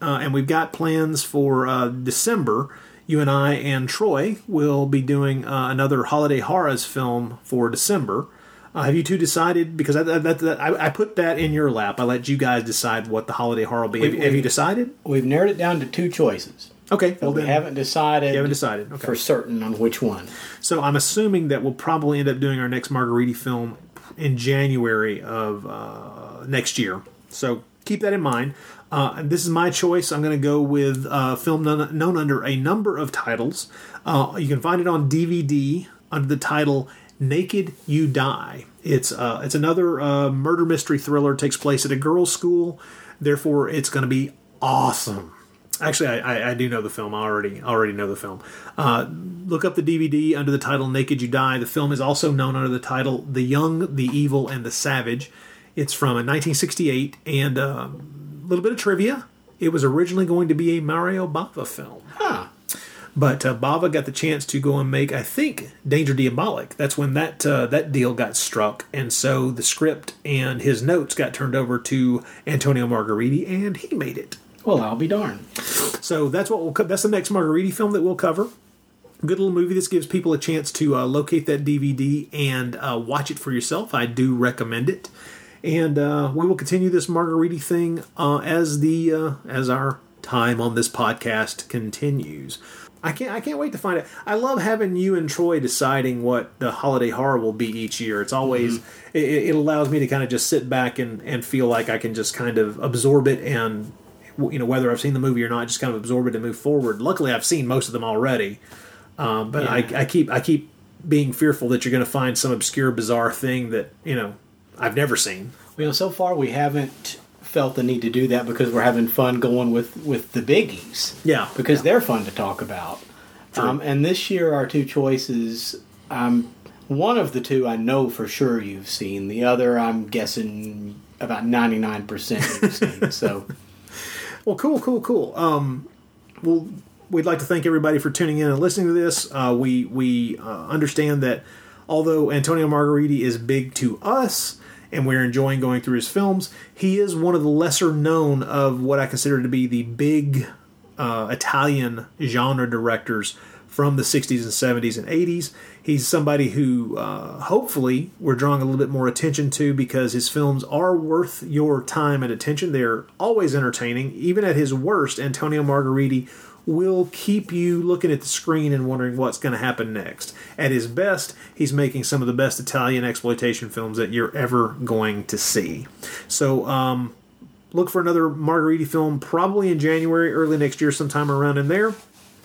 uh, and we've got plans for uh, December. You and I and Troy will be doing uh, another holiday horrors film for December. Uh, have you two decided? Because I, that, that, I, I put that in your lap. I let you guys decide what the holiday horror will be. Have, have you decided? We've narrowed it down to two choices. Okay. Well we then- haven't decided. You haven't decided, okay. for certain on which one. So I'm assuming that we'll probably end up doing our next Margheriti film in January of uh, next year. So keep that in mind. Uh, this is my choice. I'm going to go with a film known, known under a number of titles. Uh, you can find it on DVD under the title "Naked You Die." It's uh, it's another uh, murder mystery thriller. Takes place at a girls' school. Therefore, it's going to be awesome. Actually, I, I, I do know the film. I already already know the film. Uh, look up the DVD under the title "Naked You Die." The film is also known under the title "The Young, the Evil, and the Savage." It's from 1968, and a uh, little bit of trivia. It was originally going to be a Mario Bava film. Huh. But uh, Bava got the chance to go and make, I think, Danger Diabolik. That's when that uh, that deal got struck, and so the script and his notes got turned over to Antonio Margheriti, and he made it. Well, I'll be darned. So that's what we'll. Co- that's the next Margheriti film that we'll cover. Good little movie. This gives people a chance to uh, locate that DVD and uh, watch it for yourself. I do recommend it, and uh, we will continue this Margheriti thing uh, as the uh, as our time on this podcast continues. I can't. I can't wait to find it. I love having you and Troy deciding what the holiday horror will be each year. It's always it, it allows me to kind of just sit back and and feel like I can just kind of absorb it and you know whether I've seen the movie or not, just kind of absorb it and move forward. Luckily, I've seen most of them already, um, but I, I keep I keep being fearful that you're going to find some obscure, bizarre thing that you know I've never seen. You know, so far we haven't felt the need to do that because we're having fun going with with the biggies. Yeah, because they're fun to talk about. Um, and this year, our two choices. Um, one of the two I know for sure you've seen. The other, I'm guessing about ninety nine percent you've seen. So, Well, cool, cool, cool. Um, well, we'd like to thank everybody for tuning in and listening to this. Uh, we we uh, understand that although Antonio Margheriti is big to us and we're enjoying going through his films, he is one of the lesser known of what I consider to be the big uh, Italian genre directors from the 60s and 70s and 80s. He's somebody who uh, hopefully we're drawing a little bit more attention to because his films are worth your time and attention. They're always entertaining. Even at his worst, Antonio Margheriti will keep you looking at the screen and wondering what's going to happen next. At his best, he's making some of the best Italian exploitation films that you're ever going to see. So, um, look for another Margheriti film probably in January, early next year, sometime around in there.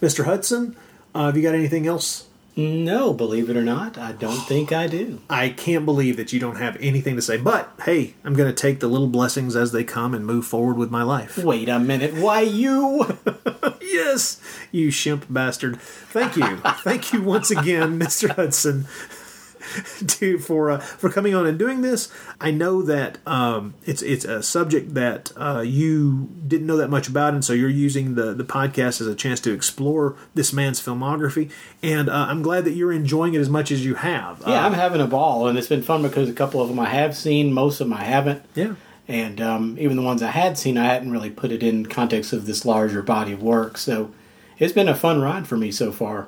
Mr. Hudson, uh, have you got anything else No, believe it or not, I don't think I do. I can't believe that you don't have anything to say. But hey, I'm going to take the little blessings as they come and move forward with my life. Wait a minute. Why you? yes, you shimp bastard. Thank you. Thank you once again, Mr. Hudson. to for uh, for coming on and doing this. I know that um, it's it's a subject that uh, you didn't know that much about, and so you're using the the podcast as a chance to explore this man's filmography. And uh, I'm glad that you're enjoying it as much as you have. Yeah, Uh, I'm having a ball, and it's been fun because a couple of them I have seen, most of them I haven't. Yeah. And um, even the ones I had seen, I hadn't really put it in context of this larger body of work. So it's been a fun ride for me so far.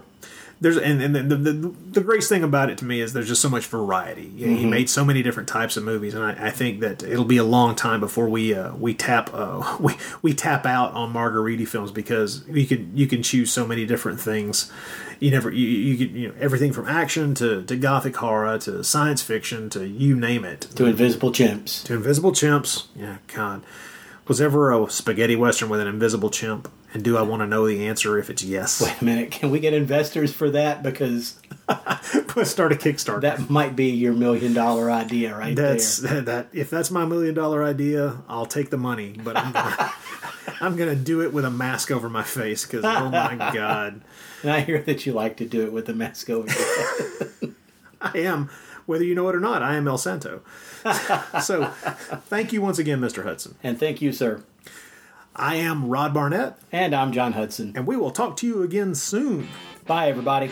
There's and, and the, the the greatest thing about it to me is there's just so much variety. You know, He Mhm. made so many different types of movies, and I, I think that it'll be a long time before we uh, we tap uh, we we tap out on Margheriti films because you can you can choose so many different things. You never you you, you know everything from action to, to gothic horror to science fiction to you name it To Invisible Chimps. to invisible chimps. Yeah, God, was ever a spaghetti western with an invisible chimp? And do I want to know the answer if it's yes? Wait a minute. Can we get investors for that? Because let's start a Kickstarter. That might be your million dollar idea right that's there. that if that's my million dollar idea, I'll take the money, but I'm gonna, I'm gonna do it with a mask over my face because oh my god, And I hear that you like to do it with a mask over your head. I am whether you know it or not, I am El Santo. so, thank you once again, Mr. Hudson, and thank you, sir. I am Rod Barnett, and I'm John Hudson, and we will talk to you again soon. Bye, everybody.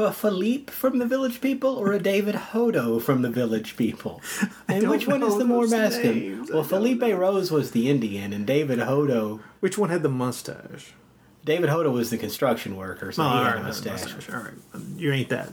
Of a Philippe from the Village People or a David Hodo from the Village People? And which one is the more masculine? names. Well, Felipe Rose was the Indian, and David Hodo. Which one had the mustache? David Hodo was the construction worker, so Oh, he had oh, right, a a mustache. mustache. All right, you ain't that.